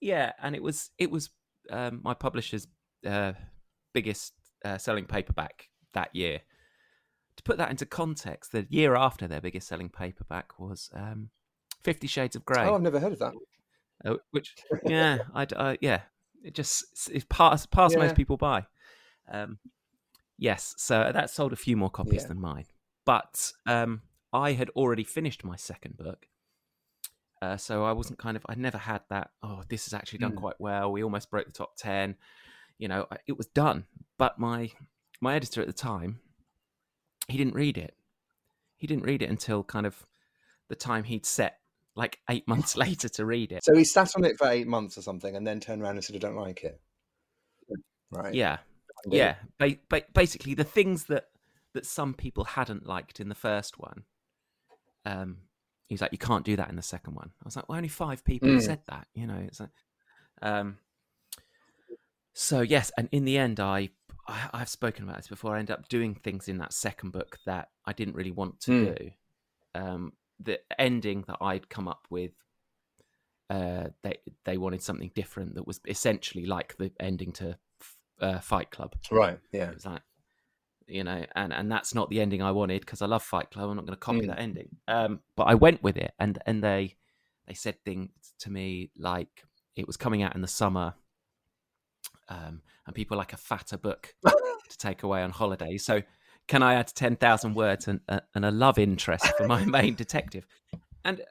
Yeah, and it was it was um, my publisher's uh, biggest uh, selling paperback that year. To put that into context, the year after their biggest selling paperback was um, Fifty Shades of Grey, Oh, I've never heard of that. uh, which <laughs> yeah, I uh, yeah, it just it passed passed Yeah. most people by. Um, yes, so that sold a few more copies Yeah. than mine, but um, I had already finished my second book. Uh, so I wasn't kind of I never had that. Oh, this has actually done Mm. quite well. We almost broke the top ten. You know, I- it was done. But my my editor at the time, he didn't read it. He didn't read it until kind of the time he'd set, like eight <laughs> months later, to read it. So he sat on it for eight months or something and then turned around and said, I don't like it. Right. Yeah, yeah. Ba- ba- basically, the things that that some people hadn't liked in the first one, um, he's like, you can't do that in the second one. I was like, well, only five people Mm. said that. You know, it's like, um. So yes, and in the end, I, I I've spoken about this before. I end up doing things in that second book that I didn't really want to Mm. do. Um, the ending that I'd come up with. Uh, they they wanted something different that was essentially like the ending to uh, Fight Club. Right. Yeah. It was like, you know, and and that's not the ending I wanted because I love Fight Club. I'm not going to copy Mm. that ending. Um, but I went with it, and and they they said things to me like it was coming out in the summer, um, and people like a fatter book to <laughs> take away on holiday. So can I add ten thousand words and uh, and a love interest for my <laughs> main detective? and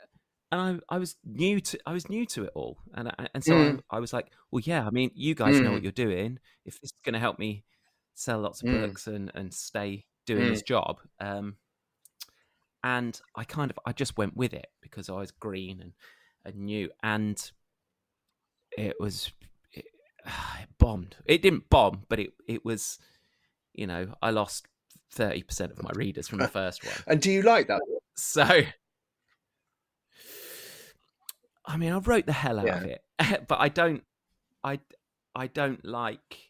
and I, I was new to I was new to it all, and I, and so Mm. I, I was like, well, yeah, I mean, you guys know Mm. what you're doing. If this is going to help me sell lots of Mm. books and and stay doing this job, um, and I kind of I just went with it because I was green and and new, and it was it, <sighs> it bombed. It didn't bomb, but it it was, you know, I lost thirty percent of my readers from the <laughs> first one. And do you like that? So, I mean, I wrote the hell out of it, <laughs> but I don't, I, I don't like.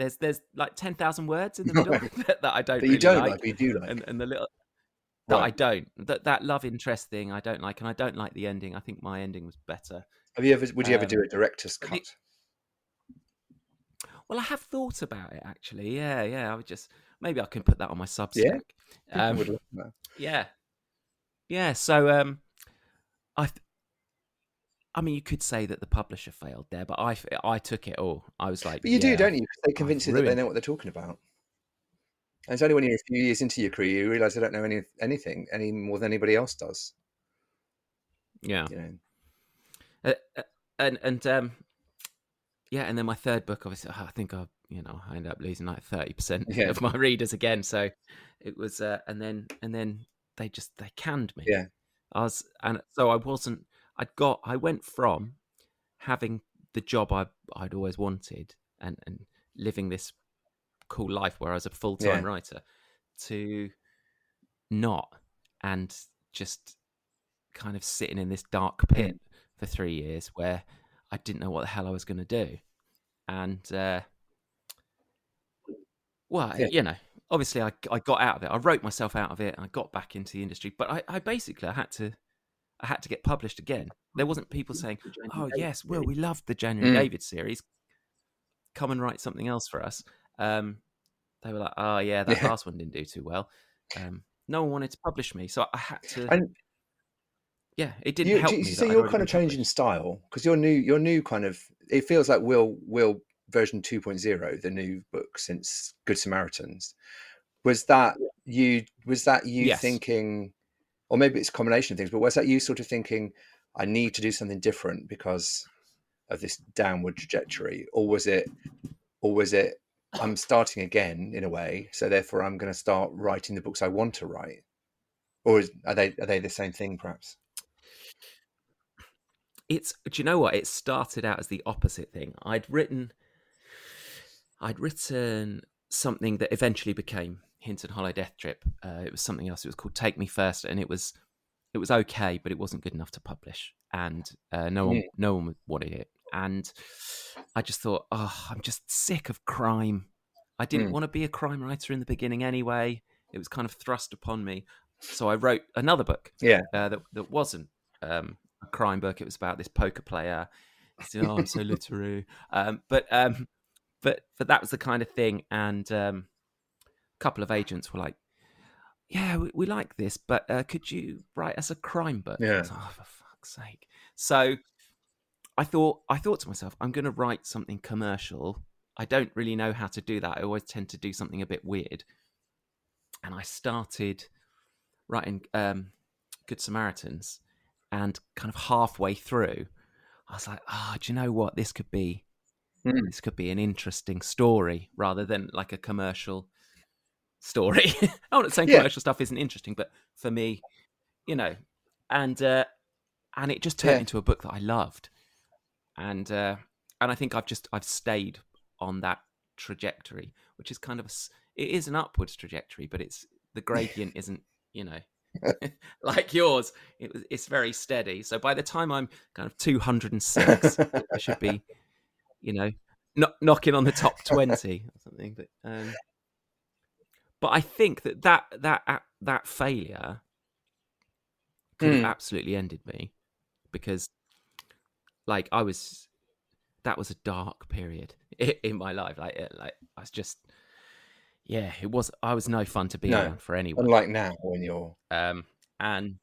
There's there's like ten thousand words in the middle that, that I don't That you really don't like, like, but you do like. and and the little that I don't that that love interest thing I don't like, and I don't like the ending. I think my ending was better. Have you ever? Would you ever Um, do a director's cut? it- Well, I have thought about it actually. Yeah, yeah. I would just maybe I can put that on my Substack. People Um, would love that. Yeah, yeah. So, um, I, I mean, you could say that the publisher failed there, but I, I took it all. I was like, But you do, yeah, don't you? They convince you that they know what they're talking about. And it's only when you're a few years into your career you realise they don't know any anything any more than anybody else does. Yeah, You know. uh, uh, and and um, yeah, and then my third book, obviously, I think I, you know, I ended up losing like thirty percent of my readers again. So it was, uh, and then and then they just they canned me. Yeah. I was, and so I wasn't. I got. I went from having the job I I'd always wanted and and living this cool life where I was a full time Yeah. writer to not and just kind of sitting in this dark Mm. pit for three years where I didn't know what the hell I was going to do, and uh, well, Yeah. you know, obviously I I got out of it. I wrote myself out of it. and I got back into the industry, but I, I basically I had to I had to get published again. There wasn't people saying, "Oh yes, well we loved the January Mm. David series. Come and write something else for us." Um, they were like, "Oh yeah, that Yeah. last one didn't do too well." Um, no one wanted to publish me, so I had to. And yeah, it didn't you, help you me. see you're kind of changing published. style because your new your new kind of it feels like Will Will version 2.0 the new book since Good Samaritans was that you was that you Yes. thinking or maybe it's a combination of things but was that you sort of thinking I need to do something different because of this downward trajectory or was it or was it I'm starting again in a way so therefore I'm going to start writing the books I want to write? Or is, are they are they the same thing perhaps? It's do you know what? It started out as the opposite thing. I'd written i'd written something that eventually became hinton hollow death trip uh, it was something else it was called take me first and it was it was okay but it wasn't good enough to publish and uh, no one Mm. no one wanted it and i just thought oh i'm just sick of crime i didn't Mm. want to be a crime writer in the beginning anyway it was kind of thrust upon me so i wrote another book yeah uh, that that wasn't um, a crime book. It was about this poker player. Said, "Oh, I'm so <laughs> literary," um, but um, but but that was the kind of thing. And um, couple of agents were like, "Yeah, we, we like this, but uh, could you write us a crime book?" Yeah. was oh, for fuck's sake! So I thought I thought to myself, I'm going to write something commercial. I don't really know how to do that. I always tend to do something a bit weird. And I started writing um, Good Samaritans, and kind of halfway through, I was like, "Ah, do you know what? This could be, Mm. this could be an interesting story rather than like a commercial story." I'm not saying Yeah. commercial stuff isn't interesting, but for me, you know, and uh, and it just turned Yeah. into a book that I loved, and uh, and I think I've just I've stayed on that trajectory, which is kind of a it is an upwards trajectory, but it's the <laughs> gradient isn't you know <laughs> like yours. It it's very steady. So by the time I'm kind of 206, I should be <laughs> you know not knocking on the top 20 or something. But um, but I think that that that that failure could have Mm. absolutely ended me because like I was that was a dark period <laughs> in my life like it, like I was just yeah it was I was no fun to be No, around for anyone unlike now when you're um and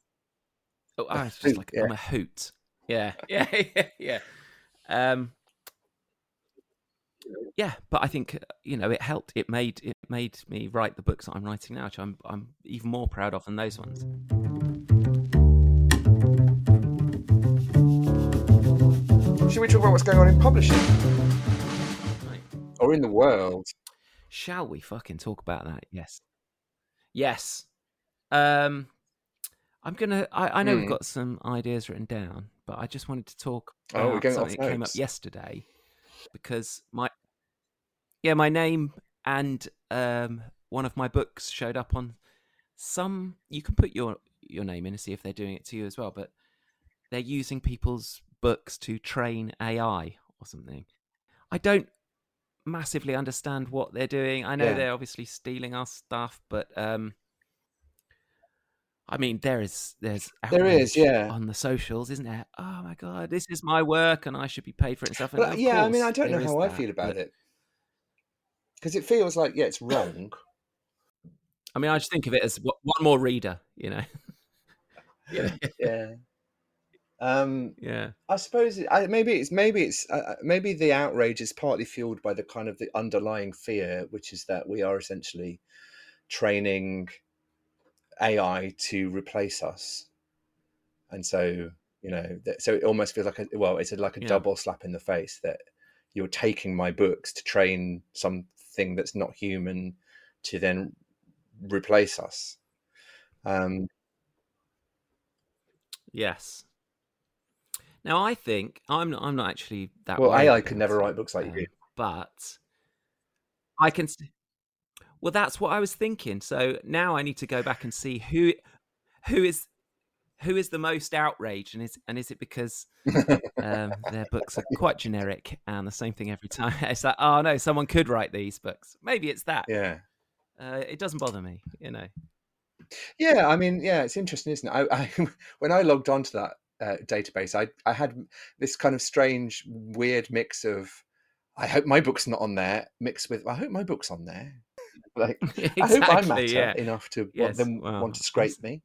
oh, I was just like yeah. I'm a hoot yeah <laughs> yeah yeah yeah um yeah, but I think uh, you know it helped. It made it made me write the books that I'm writing now, which I'm I'm even more proud of than those ones. Should we talk about what's going on in publishing right. or in the world? Shall we fucking talk about that? Yes, yes. Um, I'm gonna. I, I know mm. we've hmm. got some ideas written down, but I just wanted to talk oh, about oh, something that came up yesterday because my yeah, my name and um one of my books showed up on some. You can put your your name in and see if they're doing it to you as well, but they're using people's books to train AI or something. I don't massively understand what they're doing. I know Yeah. they're obviously stealing our stuff, but um I mean there is there's There is, yeah. on the socials, isn't there? Oh my god, this is my work and I should be paid for it and stuff. And But yeah, I mean, I don't know how I feel about but- it because it feels like yeah, it's wrong. I mean, I just think of it as one more reader, you know. yeah, <laughs> yeah. Um, yeah, I suppose it, I, maybe it's maybe it's uh, uh, maybe the outrage is partly fueled by the kind of the underlying fear, which is that we are essentially training AI to replace us, and so you know, that, so it almost feels like a well, it's like a Yeah. double slap in the face that you're taking my books to train something that's not human to then replace us. Um, yes. Now, I think I'm not. I'm not actually that. well, AI could never write books like you um, do. but I can. Well, that's what I was thinking. So now I need to go back and see who, who is, who is the most outraged, and is and is it because um, <laughs> their books are quite generic and the same thing every time? <laughs> It's like, oh no, someone could write these books. Maybe it's that. yeah. Uh, it doesn't bother me, you know. Yeah, I mean, yeah, it's interesting, isn't it? I, I <laughs> when I logged onto that uh, database, I I had this kind of strange, weird mix of I hope my book's not on there, mixed with I hope my book's on there. Like I hope I matter exactly. Yeah. enough to Yes, want them well, want to scrape me.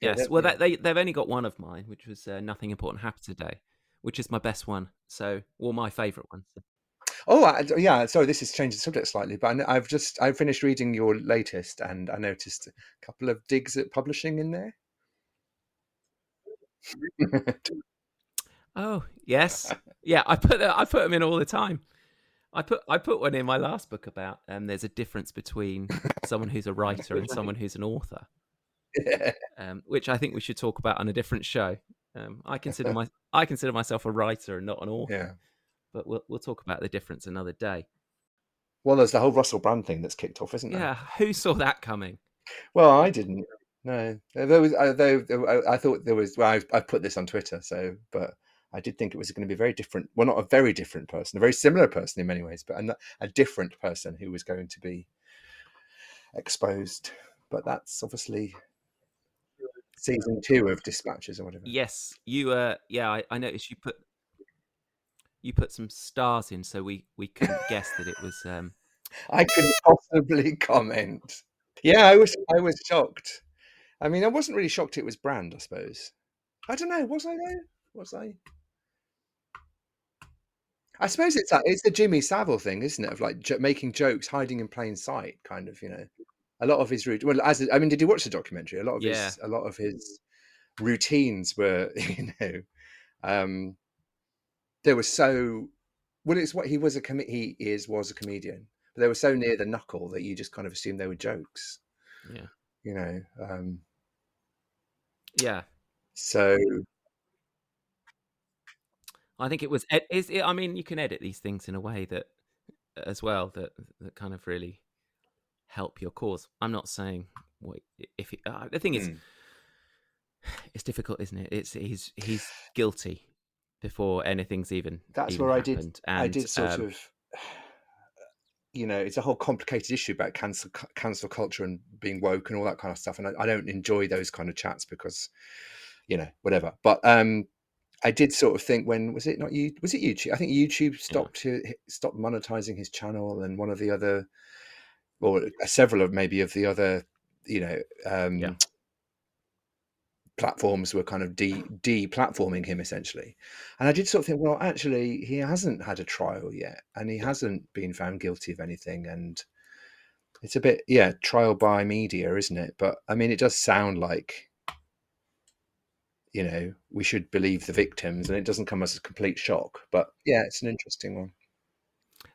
Yes. Well, that, they they've only got one of mine, which was uh, nothing important happened today, which is my best one. So, or my favourite one. So- Oh, I, yeah. Sorry, this has changed the subject slightly, but I, I've just I finished reading your latest, and I noticed a couple of digs at publishing in there. Oh yes, yeah. I put I put them in all the time. I put I put one in my last book about um, there's a difference between someone who's a writer and <laughs> someone who's an author. <laughs> um, which I think we should talk about on a different show. Um, I consider my <laughs> I consider myself a writer and not an author, yeah. but we'll we'll talk about the difference another day. Well, there's the whole Russell Brand thing that's kicked off, isn't there? Yeah, who saw that coming? Well, I didn't. No, there was. I, there, there- I thought there was. Well, I, I put this on Twitter, so but I did think it was going to be a very different. Well, not a very different person, a very similar person in many ways, but a, a different person who was going to be exposed. But that's obviously season two of Dispatches or whatever. Yes, you. Uh, yeah, I, I noticed you put you put some stars in, so we we couldn't <laughs> guess that it was. Um, I couldn't possibly comment. Yeah, I was. I was shocked. I mean, I wasn't really shocked it was Brand. I suppose. I don't know. Was I though? Was I? I suppose it's. It's the Jimmy Savile thing, isn't it? Of like jo- making jokes, hiding in plain sight, kind of. You know, a lot of his route. Well, as I mean, did you watch the documentary? A lot of Yeah. his. A lot of his routines were, <laughs> you know, um, they were so. Well, it's what he was a com- he is was a comedian, but they were so near the knuckle that you just kind of assumed they were jokes. yeah, You know, um, yeah. so I think it was. Is it, I mean, you can edit these things in a way that, as well, that that kind of really help your cause. I'm not saying what if it, uh, the thing is, Hmm. it's difficult, isn't it? It's he's he's guilty before anything's even. that's even where I did. happened. I did sort um, of. You know, it's a whole complicated issue about cancel cancel culture and being woke and all that kind of stuff, and I, I don't enjoy those kind of chats because, you know, whatever. But um, I did sort of think when was it not you? Was it YouTube? I think YouTube stopped to, stopped monetizing his channel, and one of the other, or several of maybe of the other, you know, um, Yeah. platforms were kind of de de-platforming him essentially. And I did sort of think, well, actually, he hasn't had a trial yet, and he hasn't been found guilty of anything, and it's a bit, yeah, trial by media, isn't it? But I mean, it does sound like you know we should believe the victims, and it doesn't come as a complete shock. But yeah, it's an interesting one.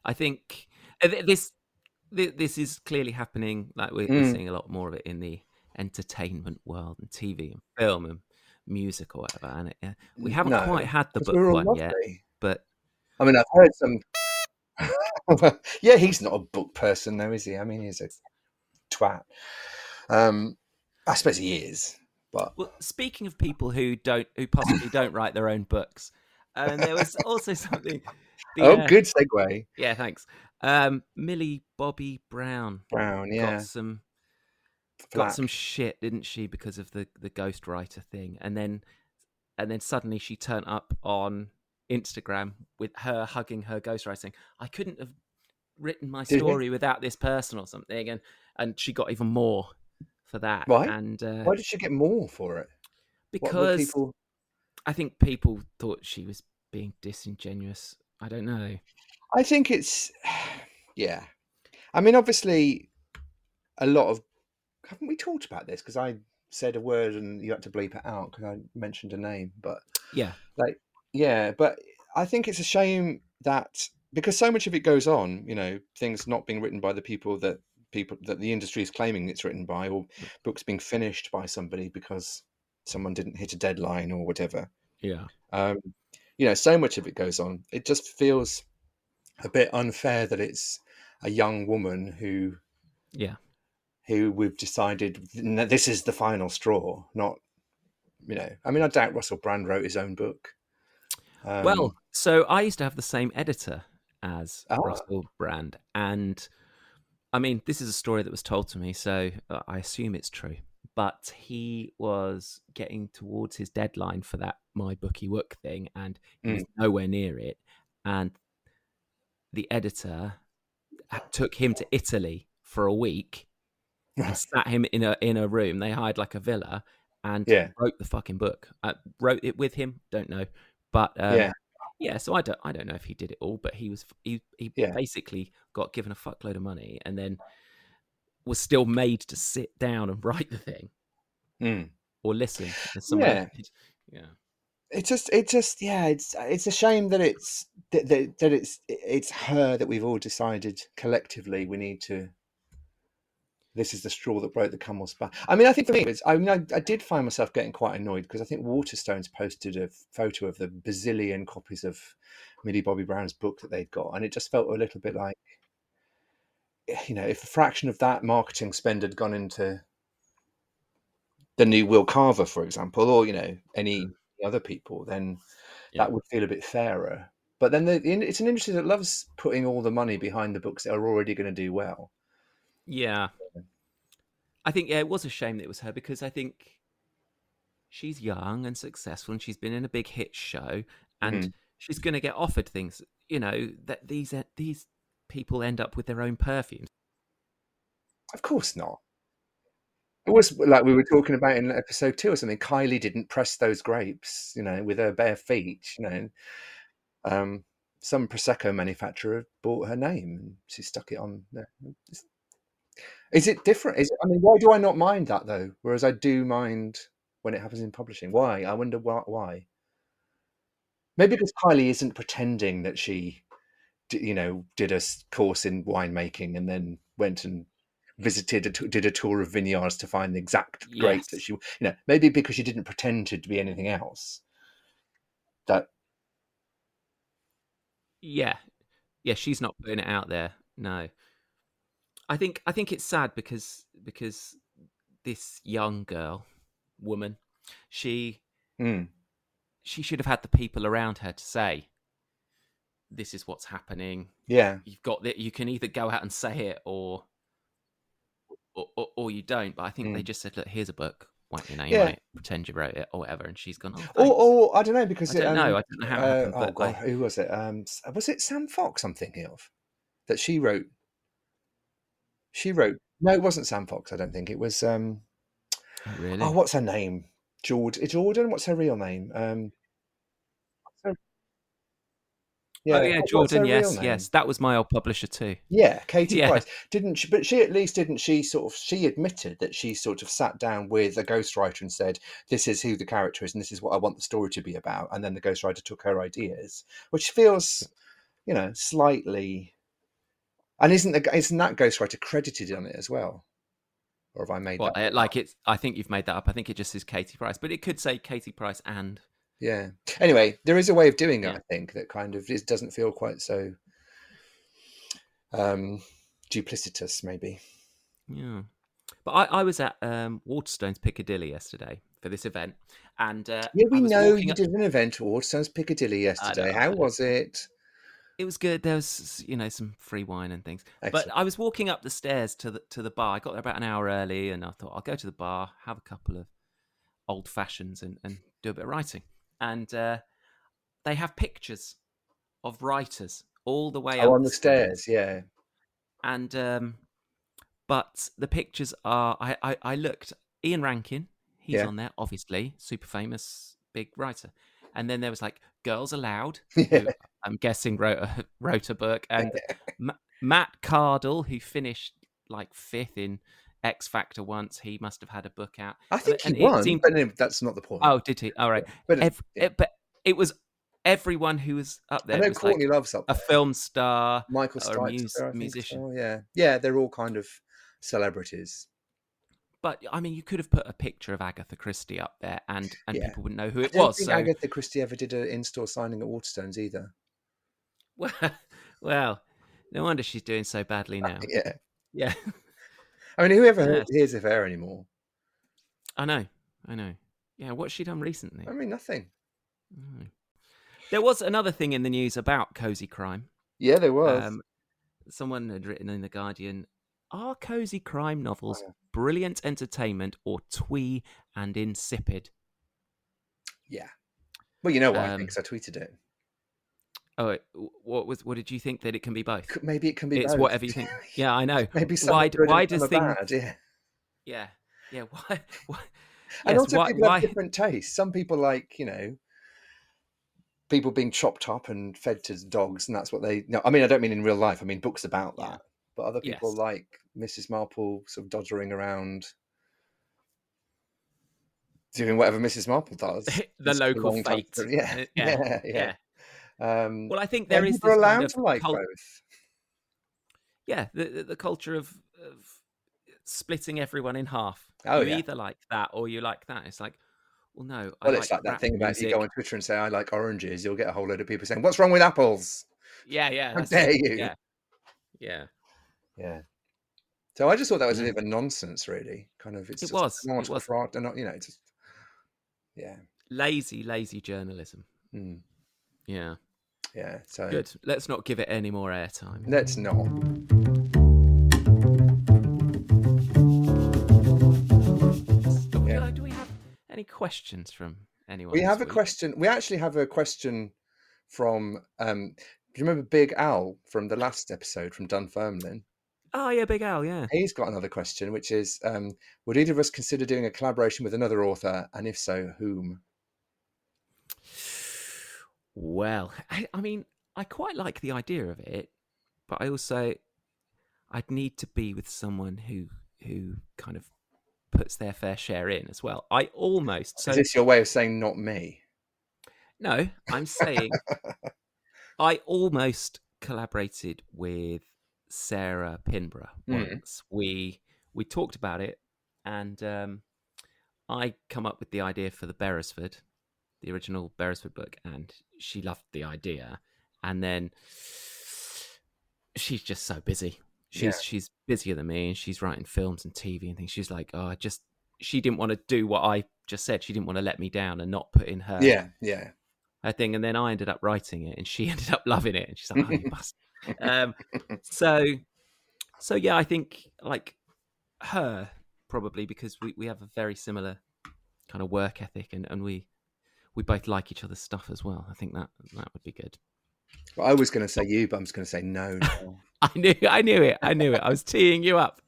I think uh, this th- this is clearly happening. Like we're, we're Mm. seeing a lot more of it in the entertainment world and TV and film and music or whatever. And it, we haven't No, quite had the book we're one yet, but I mean, I've heard some. <laughs> yeah, he's not a book person, though, is he? I mean, he's a twat. Um, I suppose he is, but well, speaking of people who don't, who possibly don't <laughs> write their own books, and there was also something. The, oh, uh, good segue, Yeah, thanks. Um, Millie Bobby Brown Brown. Yeah, got some got some shit, didn't she, because of the the ghostwriter thing, and then and then suddenly she turned up on Instagram with her hugging her ghostwriter, saying, "I couldn't have written my story without this person or something," and and she got even more for that. Why? And uh, Why did she get more for it? Because people? I think people thought she was being disingenuous. I don't know. I think it's, yeah. I mean, obviously, a lot of haven't we talked about this? Because I said a word and you had to bleep it out because I mentioned a name. But Yeah, like, yeah, but I think it's a shame that because so much of it goes on, you know, things not being written by the people that people that the industry is claiming it's written by, or books being finished by somebody because someone didn't hit a deadline or whatever. yeah, Um, you know, so much of it goes on. It just feels a bit unfair that it's a young woman who yeah. who we've decided this is the final straw. Not, you know, I mean, I doubt Russell Brand wrote his own book. Um, well, so I used to have the same editor as Ah. Russell Brand, and I mean, this is a story that was told to me, so uh, I assume it's true. But he was getting towards his deadline for that My Booky Wook thing, and he Mm. was nowhere near it. And the editor took him to Italy for a week and sat him in a in a room. They hired like a villa and Yeah. wrote the fucking book. I wrote it with him. Don't know, but um, Yeah. yeah. So I don't I don't know if he did it all, but he was he he Yeah. basically got given a fuckload of money and then was still made to sit down and write the thing Mm. or listen. Yeah. yeah. It's just, it just, yeah, it's it's a shame that it's that, that, that it's it's her that we've all decided collectively we need to. This is the straw that broke the camel's back. I mean, I think for me, it's, I mean, I, I did find myself getting quite annoyed because I think Waterstones posted a photo of the bazillion copies of Millie Bobby Brown's book that they'd got, and it just felt a little bit like, eh, you know, if a fraction of that marketing spend had gone into the new Will Carver, for example, or you know, any mm. Other people, then Yeah. that would feel a bit fairer. But then the, it's an industry that loves putting all the money behind the books that are already going to do well. Yeah. I think yeah, it was a shame that it was her because I think she's young and successful and she's been in a big hit show and Mhm. she's going to get offered things, you know, that these these people end up with their own perfumes. Of course not. It was like we were talking about in episode two or something. Kylie didn't press those grapes, you know, with her bare feet. You know, um, some prosecco manufacturer bought her name and she stuck it on. Is it different? Is I mean, why do I not mind that though? Whereas I do mind when it happens in publishing. Why? I wonder why. why. Maybe because Kylie isn't pretending that she, you know, did a course in winemaking and then went and visited, a t- did a tour of vineyards to find the exact grapes that she, you know, maybe because she didn't pretend to be anything else. That Yeah. Yeah, she's not putting it out there. No. I think I think it's sad because because this young girl, woman, she mm, she should have had the people around her to say this is what's happening. yeah, You've got that you can either go out and say it or or, or, or you don't. But I think they Mm. just said, "Look, here's a book. Write your name Yeah. on it. Pretend you wrote it, or whatever." And she's gone, "Oh, or, or I don't know because I don't it, know. um, I don't know how uh, happened, oh god, I, who was it? Um, was it Sam Fox? I'm thinking of that she wrote. She wrote. No, it wasn't Sam Fox. I don't think it was. Um, oh, really. oh, what's her name? Jordan. Jordan. What's her real name? Um, what's her- Yeah, oh yeah, Jordan. Yes, yes, that was my old publisher too. Yeah, <laughs> Katie Yeah. Price. Didn't she? But she at least didn't she sort of she admitted that she sort of sat down with a ghostwriter and said, "This is who the character is, and this is what I want the story to be about." And then the ghostwriter took her ideas, which feels, you know, slightly. And isn't the isn't that ghostwriter credited on it as well? Or have I made Well, that? like it's. I think you've made that up. I think it just says Katie Price, but it could say Katie Price and. Yeah. Anyway, there is a way of doing it. Yeah. I think that kind of it doesn't feel quite so um duplicitous, maybe. Yeah. But I, I was at um, Waterstones Piccadilly yesterday for this event, and uh, Yeah, we know you up- did an event at Waterstones Piccadilly yesterday. know, How was it? It was good. There was, you know, some free wine and things. Excellent. But I was walking up the stairs to the to the bar. I got there about an hour early, and I thought I'll go to the bar, have a couple of old fashions, and, and do a bit of writing. And uh, they have pictures of writers all the way up Oh, on the stairs, yeah. and um, but the pictures are. I I, I looked. Ian Rankin, he's Yeah. on there, obviously, super famous, big writer. And then there was like Girls Aloud, <laughs> Yeah. who I'm guessing wrote a <laughs> wrote a book, and <laughs> Ma- Matt Cardle, who finished like fifth in X Factor once, he must have had a book out. I think and he won, seemed- but no, that's not the point. Oh, did he? All right. but it- Ev- yeah. it- but it was everyone who was up there. I know was like Courtney Love's up there. a film star. Michael Stipe's mus- there, musician. as well, Yeah, yeah, they're all kind of celebrities. But I mean, you could have put a picture of Agatha Christie up there, and and Yeah. people wouldn't know who I it don't was. think So, Agatha Christie ever did an in-store signing at Waterstones either. well, <laughs> well, no wonder she's doing so badly uh, now. Yeah, Yeah, <laughs> I mean, whoever Yes. hears of her anymore? I know, I know. Yeah, what's she done recently? I mean, nothing. Mm. There was another thing in the news about cozy crime. Yeah, there was. Um, someone had written in the Guardian: Are cozy crime novels Oh, yeah. brilliant entertainment or twee and insipid? yeah. Well, you know what I um, think 'cause I tweeted it. Oh, what was? What did you think that it can be both? Maybe it can be. It's both. whatever you think. <laughs> Yeah, I know. Maybe some why? good Why does things? bad, Yeah. Yeah, yeah. <laughs> Why? why and yes, also why? people why have different tastes. Some people like, you know, people being chopped up and fed to dogs, and that's what they. No, I mean, I don't mean in real life. I mean books about Yeah. that. But other people Yes. like Mrs. Marple sort of doddering around, doing whatever Mrs. Marple does. <laughs> the local fate? Yeah, Uh, yeah, yeah, yeah. Um, Well, I think there is this allowed kind of to like cul- both. yeah, the, the the culture of, of splitting everyone in half. Oh, you yeah. either like that or you like that. It's like, well, no. I Well, it's like that thing about you go on Twitter and say I like oranges, you'll get a whole load of people saying, "What's wrong with apples?" Yeah, yeah. How dare it. you. Yeah, yeah. Yeah. So I just thought that was a bit of a nonsense, really. Kind of, it's It was, no it one's was. fraud. Not, you know, it's just yeah, Lazy, lazy journalism. mm, Yeah, yeah. So good. Let's not give it any more airtime. let's not. Do we, Yeah. do we have any questions from anyone? We have a question. We actually have a question from. um Do you remember Big Al from the last episode from Dunfermline? Oh yeah, Big Al. Yeah. He's got another question, which is: um, Would either of us consider doing a collaboration with another author, and if so, whom? Well, I, I mean, I quite like the idea of it, but I also I'd need to be with someone who who kind of puts their fair share in as well. I almost so is this your way of saying not me? no, I'm saying <laughs> I almost collaborated with Sarah Pinborough Mm. once. We we talked about it, and um, I come up with the idea for the Beresford, the original Beresford book, and she loved the idea. And then she's just so busy. She's Yeah. she's busier than me, and she's writing films and TV and things. She's like, oh, I just she didn't want to do what I just said. She didn't want to let me down and not put in her yeah, yeah. her thing, and then I ended up writing it, and she <laughs> ended up loving it, and she's like, "Oh, you <laughs> must. Um, so, so yeah, I think like her probably because we, we have a very similar kind of work ethic, and, and we we both like each other's stuff as well. I think that that would be good. Well, I was going to say you, but I'm just going to say no. now. <laughs> I knew, I knew it, I knew it. I was teeing you up.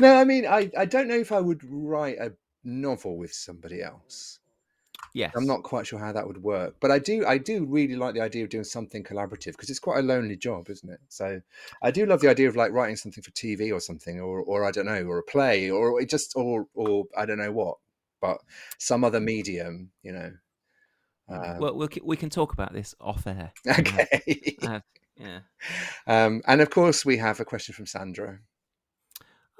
no, I mean, I, I don't know if I would write a novel with somebody else. Yes. I'm not quite sure how that would work, but I do I do really like the idea of doing something collaborative because it's quite a lonely job, isn't it? So I do love the idea of like writing something for TV or something, or or I don't know, or a play, or it just or or I don't know what, but some other medium, you know. Um, well, we'll we can talk about this off air. <laughs> okay. Uh, yeah. um, and of course, we have a question from Sandra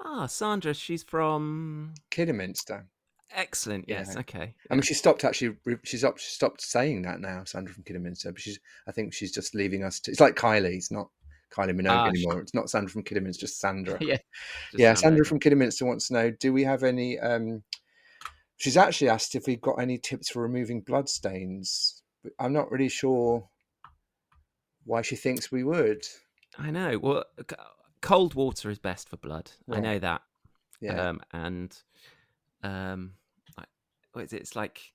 Ah, Sandra, she's from. Kidderminster. Excellent. Yes. Yeah. Okay. I mean, she stopped actually. She's up. She stopped saying that now, Sandra from Kidderminster. But she's. I think she's just leaving us. To, it's like Kylie. It's not Kylie Minogue Ah, she- anymore. It's not Sandra from Kidderminster. It's Just Sandra. <laughs> yeah. Just yeah, Sandra. Sandra from Kidderminster wants to know: Do we have any? um She's actually asked if we've got any tips for removing blood stains. I'm not really sure why she thinks we would. I know. Well, cold water is best for blood. I know that. Yeah, Um, and um, what is it? It's like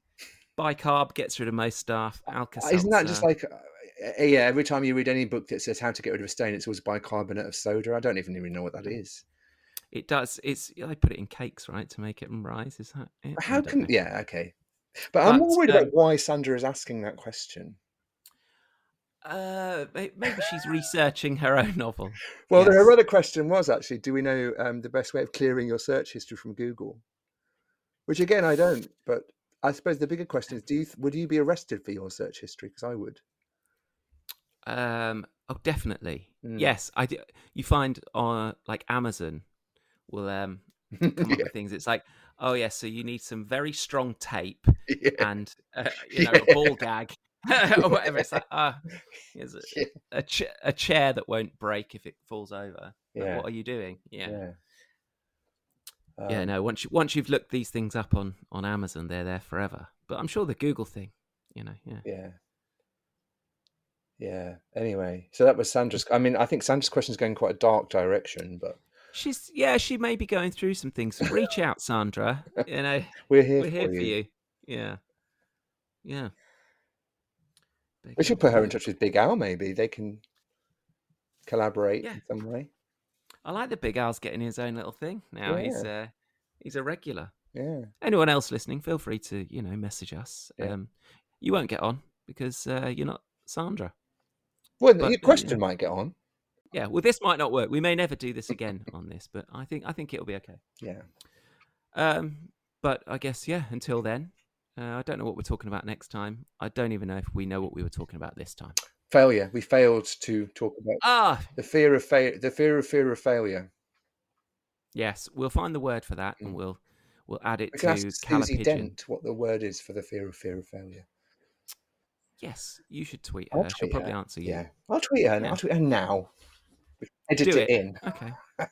bicarb gets rid of most stuff. Alka Uh, isn't that just like? Uh, yeah, every time you read any book that says how to get rid of a stain, it's always bicarbonate of soda. I don't even even know what that is. It does? It's I put it in cakes, right, to make it rise. Is that it? How can? know. Yeah, okay. But I'm But, worried um, about why Sandra is asking that question. Uh, maybe she's researching her own novel. Well, her other question was actually, do we know um, the best way of clearing your search history from Google? Which again, I don't. But I suppose the bigger question is, do you th- would you be arrested for your search history? Because I would. Um, oh, definitely. Mm. Yes, I do. You find on like Amazon will um <laughs> come up yeah, with things. It's like, oh yeah, so you need some very strong tape yeah, and uh, <laughs> you know Yeah. a ball gag <laughs> or whatever. It's like, ah, a, a, ch- a chair that won't break if it falls over. Like, What are you doing? Yeah. yeah. Yeah, Um, no. Once you once you've looked these things up on on Amazon, they're there forever. But I'm sure the Google thing, you know, yeah. yeah, yeah. Anyway, so that was Sandra's. I mean, I think Sandra's question is going quite a dark direction, but She's yeah, she may be going through some things. Reach <laughs> out, Sandra. You know, we're here, we're for, here you. for you. Yeah, yeah. Big We should put her in touch with Big Al. Maybe they can collaborate Yeah. in some way. I like the Big Al's getting his own little thing now. He's uh, he's a regular. Yeah, Anyone else listening, feel free to you know message us. Yeah. Um, you won't get on because uh, you're not Sandra. well, But, your uh, question yeah. might get on. Yeah, well, this might not work. We may never do this again on this, but I think I think it'll be okay. Yeah. Um, but I guess yeah. Until then, uh, I don't know what we're talking about next time. I don't even know if we know what we were talking about this time. Failure. We failed to talk about Ah, the fear of fail. The fear of fear of failure. yes, we'll find the word for that and Mm. we'll we'll add it We to Susie Dent what the word is for the fear of fear of failure. Yes, you should tweet her. She'll tweet probably answer you. Yeah, I'll tweet her. Yeah. I'll tweet her now. Edit Do it, it. in. Okay. <laughs>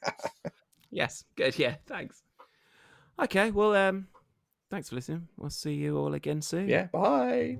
yes. Good. Yeah. Thanks. Okay. Well, um, thanks for listening. We'll see you all again soon. Yeah. Bye.